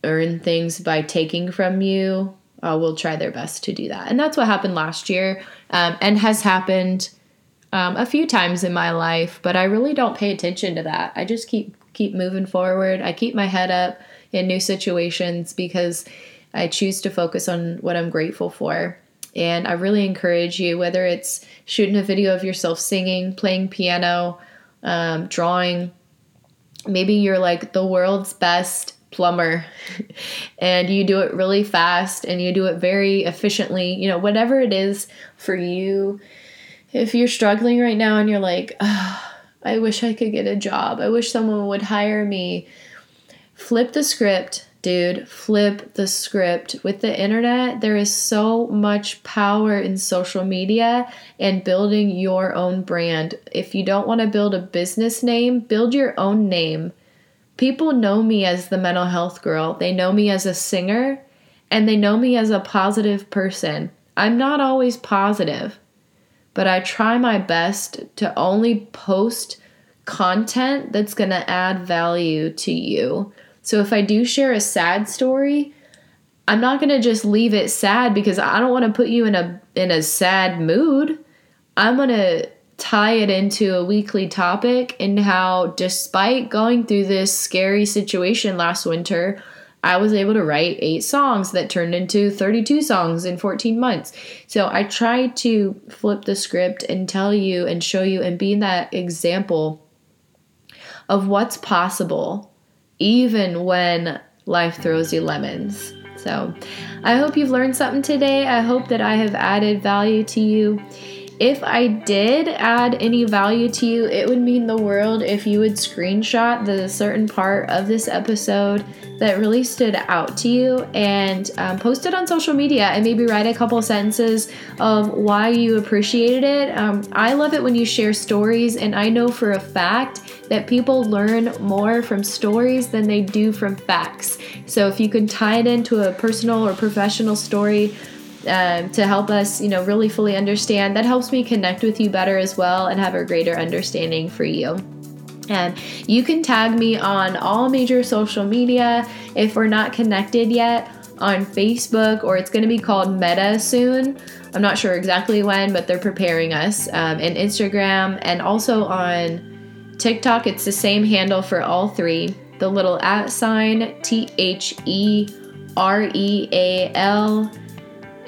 Speaker 1: earn things by taking from you uh, will try their best to do that. And that's what happened last year um, and has happened um, a few times in my life but i really don't pay attention to that. I just keep keep moving forward. I keep my head up in new situations because I choose to focus on what I'm grateful for. And I really encourage you, whether it's shooting a video of yourself singing, playing piano, um, drawing, maybe you're like the world's best plumber and you do it really fast and you do it very efficiently, you know, whatever it is for you. If you're struggling right now and you're like, oh, I wish I could get a job, I wish someone would hire me, flip the script dude, flip the script. With the internet, there is so much power in social media and building your own brand. If you don't want to build a business name, build your own name. People know me as the mental health girl, they know me as a singer, and they know me as a positive person. I'm not always positive, but I try my best to only post content that's going to add value to you so if I do share a sad story, I'm not going to just leave it sad because I don't want to put you in a in a sad mood. I'm going to tie it into a weekly topic and how despite going through this scary situation last winter, I was able to write 8 songs that turned into 32 songs in 14 months. So I try to flip the script and tell you and show you and be that example of what's possible even when life throws you lemons. So, I hope you've learned something today. I hope that I have added value to you. If I did add any value to you, it would mean the world if you would screenshot the certain part of this episode that really stood out to you and um, post it on social media and maybe write a couple sentences of why you appreciated it. Um, I love it when you share stories, and I know for a fact that people learn more from stories than they do from facts. So if you can tie it into a personal or professional story, um, to help us, you know, really fully understand. That helps me connect with you better as well and have a greater understanding for you. And you can tag me on all major social media if we're not connected yet on Facebook, or it's going to be called Meta soon. I'm not sure exactly when, but they're preparing us. Um, and Instagram, and also on TikTok, it's the same handle for all three. The little at sign T H E R E A L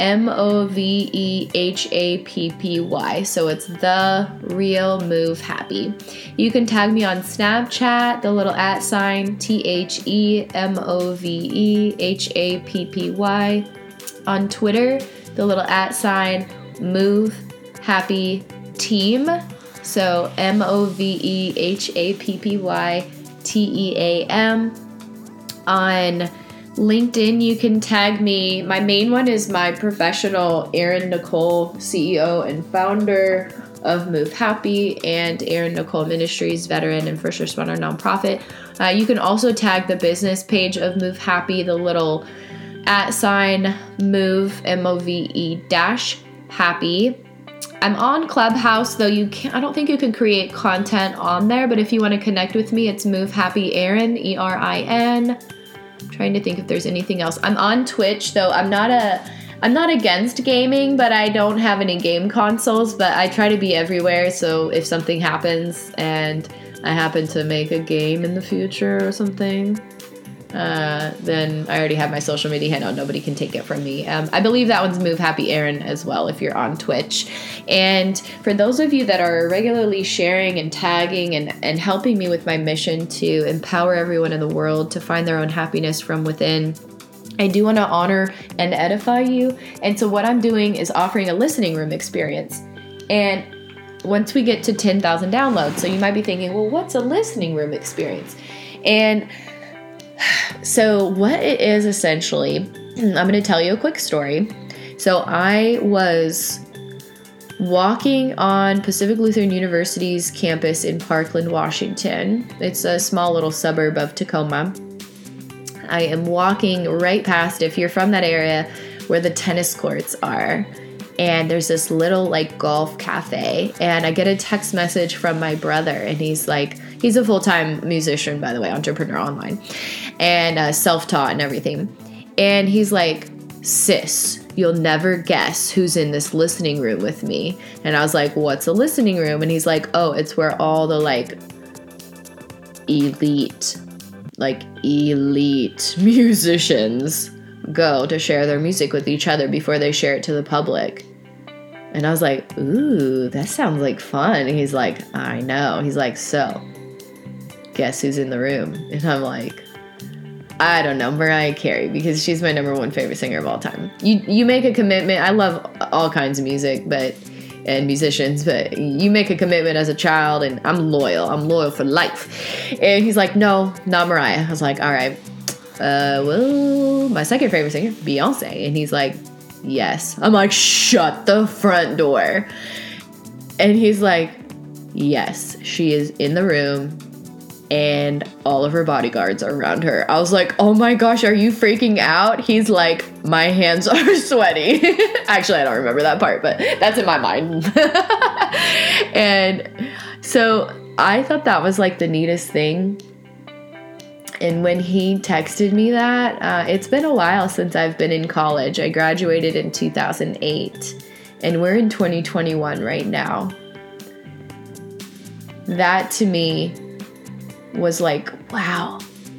Speaker 1: M O V E H A P P Y. So it's the real move happy. You can tag me on Snapchat, the little at sign T H E M O V E H A P P Y. On Twitter, the little at sign move happy team. So M O V E H A P P Y T E A M. On LinkedIn, you can tag me. My main one is my professional Erin Nicole, CEO and founder of Move Happy, and Erin Nicole Ministries, veteran and first responder nonprofit. Uh, you can also tag the business page of Move Happy, the little at sign move M O V E dash happy. I'm on Clubhouse, though you can't. I don't think you can create content on there. But if you want to connect with me, it's Move Happy Erin E R I N. Trying to think if there's anything else. I'm on Twitch, though. I'm not a. I'm not against gaming, but I don't have any game consoles. But I try to be everywhere. So if something happens and I happen to make a game in the future or something, uh, then I already have my social media handle. Nobody can take it from me. Um, I believe that one's Move Happy Erin as well if you're on Twitch. And for those of you that are regularly sharing and tagging and, and helping me with my mission to empower everyone in the world to find their own happiness from within, I do want to honor and edify you. And so, what I'm doing is offering a listening room experience. And once we get to 10,000 downloads, so you might be thinking, well, what's a listening room experience? And so, what it is essentially, I'm going to tell you a quick story. So, I was walking on Pacific Lutheran University's campus in Parkland, Washington. It's a small little suburb of Tacoma. I am walking right past, if you're from that area, where the tennis courts are. And there's this little like golf cafe. And I get a text message from my brother, and he's like, he's a full time musician, by the way, entrepreneur online, and uh, self taught and everything. And he's like, sis, you'll never guess who's in this listening room with me. And I was like, what's a listening room? And he's like, oh, it's where all the like elite, like elite musicians go to share their music with each other before they share it to the public. And I was like, ooh, that sounds like fun. And he's like, I know. He's like, so guess who's in the room? And I'm like, I don't know, Mariah Carey, because she's my number one favorite singer of all time. You you make a commitment. I love all kinds of music, but and musicians, but you make a commitment as a child, and I'm loyal. I'm loyal for life. And he's like, no, not Mariah. I was like, all right. Uh, well, my second favorite singer, Beyonce, and he's like, yes. I'm like, shut the front door. And he's like, yes, she is in the room and all of her bodyguards are around her. I was like, oh my gosh, are you freaking out? He's like, my hands are sweaty. Actually, I don't remember that part, but that's in my mind. and so I thought that was like the neatest thing. And when he texted me that, uh, it's been a while since I've been in college. I graduated in 2008, and we're in 2021 right now. That to me was like, wow,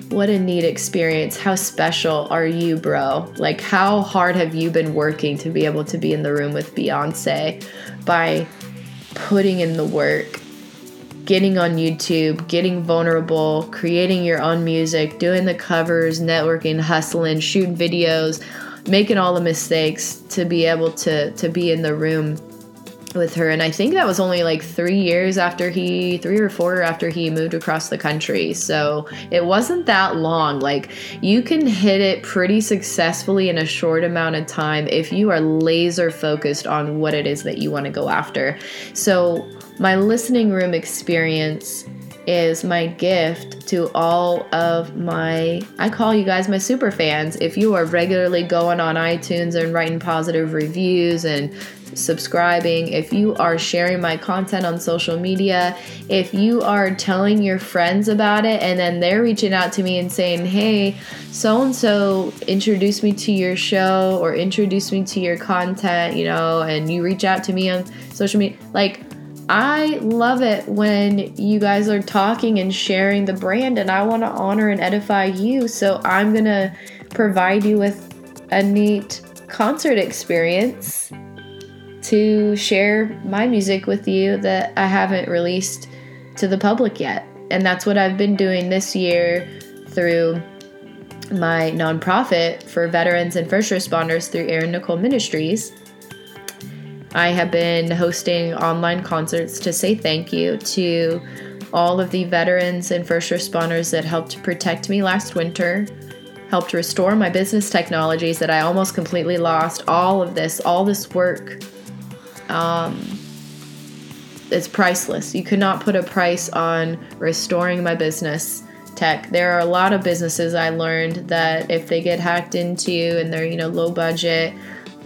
Speaker 1: what a neat experience. How special are you, bro? Like, how hard have you been working to be able to be in the room with Beyonce by putting in the work, getting on YouTube, getting vulnerable, creating your own music, doing the covers, networking, hustling, shooting videos, making all the mistakes to be able to to be in the room with her and i think that was only like three years after he three or four after he moved across the country so it wasn't that long like you can hit it pretty successfully in a short amount of time if you are laser focused on what it is that you want to go after so my listening room experience is my gift to all of my I call you guys my super fans. If you are regularly going on iTunes and writing positive reviews and subscribing, if you are sharing my content on social media, if you are telling your friends about it and then they're reaching out to me and saying, hey, so and so introduced me to your show or introduced me to your content, you know, and you reach out to me on social media, like, I love it when you guys are talking and sharing the brand, and I want to honor and edify you. So I'm going to provide you with a neat concert experience to share my music with you that I haven't released to the public yet. And that's what I've been doing this year through my nonprofit for veterans and first responders through Erin Nicole Ministries. I have been hosting online concerts to say thank you to all of the veterans and first responders that helped protect me last winter, helped restore my business technologies that I almost completely lost. All of this, all this work, um, it's priceless. You could not put a price on restoring my business tech. There are a lot of businesses I learned that if they get hacked into and they're you know low budget,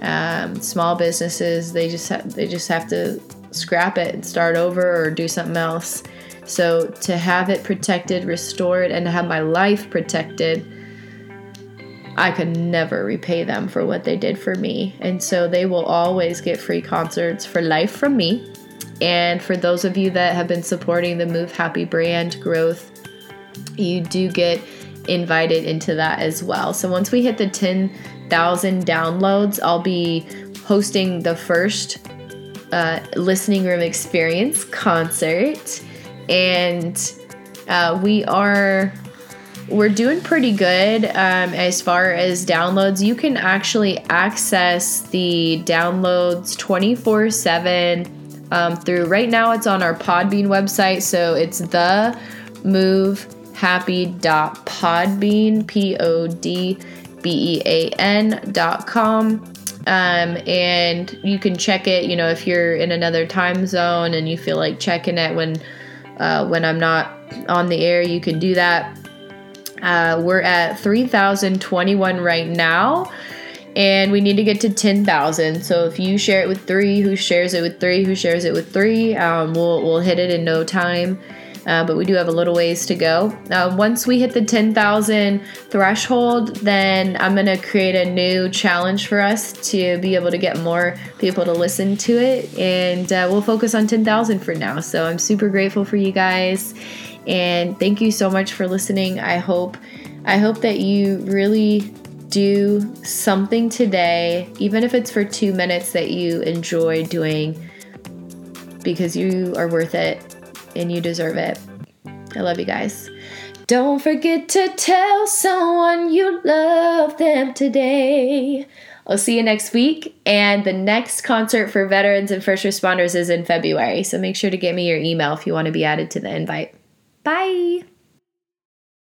Speaker 1: um, small businesses, they just ha- they just have to scrap it and start over or do something else. So to have it protected, restored, and have my life protected, I could never repay them for what they did for me. And so they will always get free concerts for life from me. And for those of you that have been supporting the Move Happy brand growth, you do get invited into that as well. So once we hit the 10,000 downloads, I'll be hosting the first uh, listening room experience concert. And uh, we are we're doing pretty good um, as far as downloads. You can actually access the downloads 24 7 um, through right now, it's on our Podbean website. So it's the move happy.podbean, P O D B E A N dot com. Um, and you can check it, you know, if you're in another time zone and you feel like checking it when uh, when I'm not on the air, you can do that. Uh, we're at 3,021 right now, and we need to get to 10,000. So if you share it with three, who shares it with three, who shares it with three, um, we'll, we'll hit it in no time. Uh, but we do have a little ways to go. Uh, once we hit the 10,000 threshold, then I'm going to create a new challenge for us to be able to get more people to listen to it. And uh, we'll focus on 10,000 for now. So I'm super grateful for you guys. And thank you so much for listening. I hope. I hope that you really do something today, even if it's for two minutes that you enjoy doing, because you are worth it and you deserve it. I love you guys. Don't forget to tell someone you love them today. I'll see you next week. And the next concert for veterans and first responders is in February. So make sure to get me your email if you want to be added to the invite. Bye.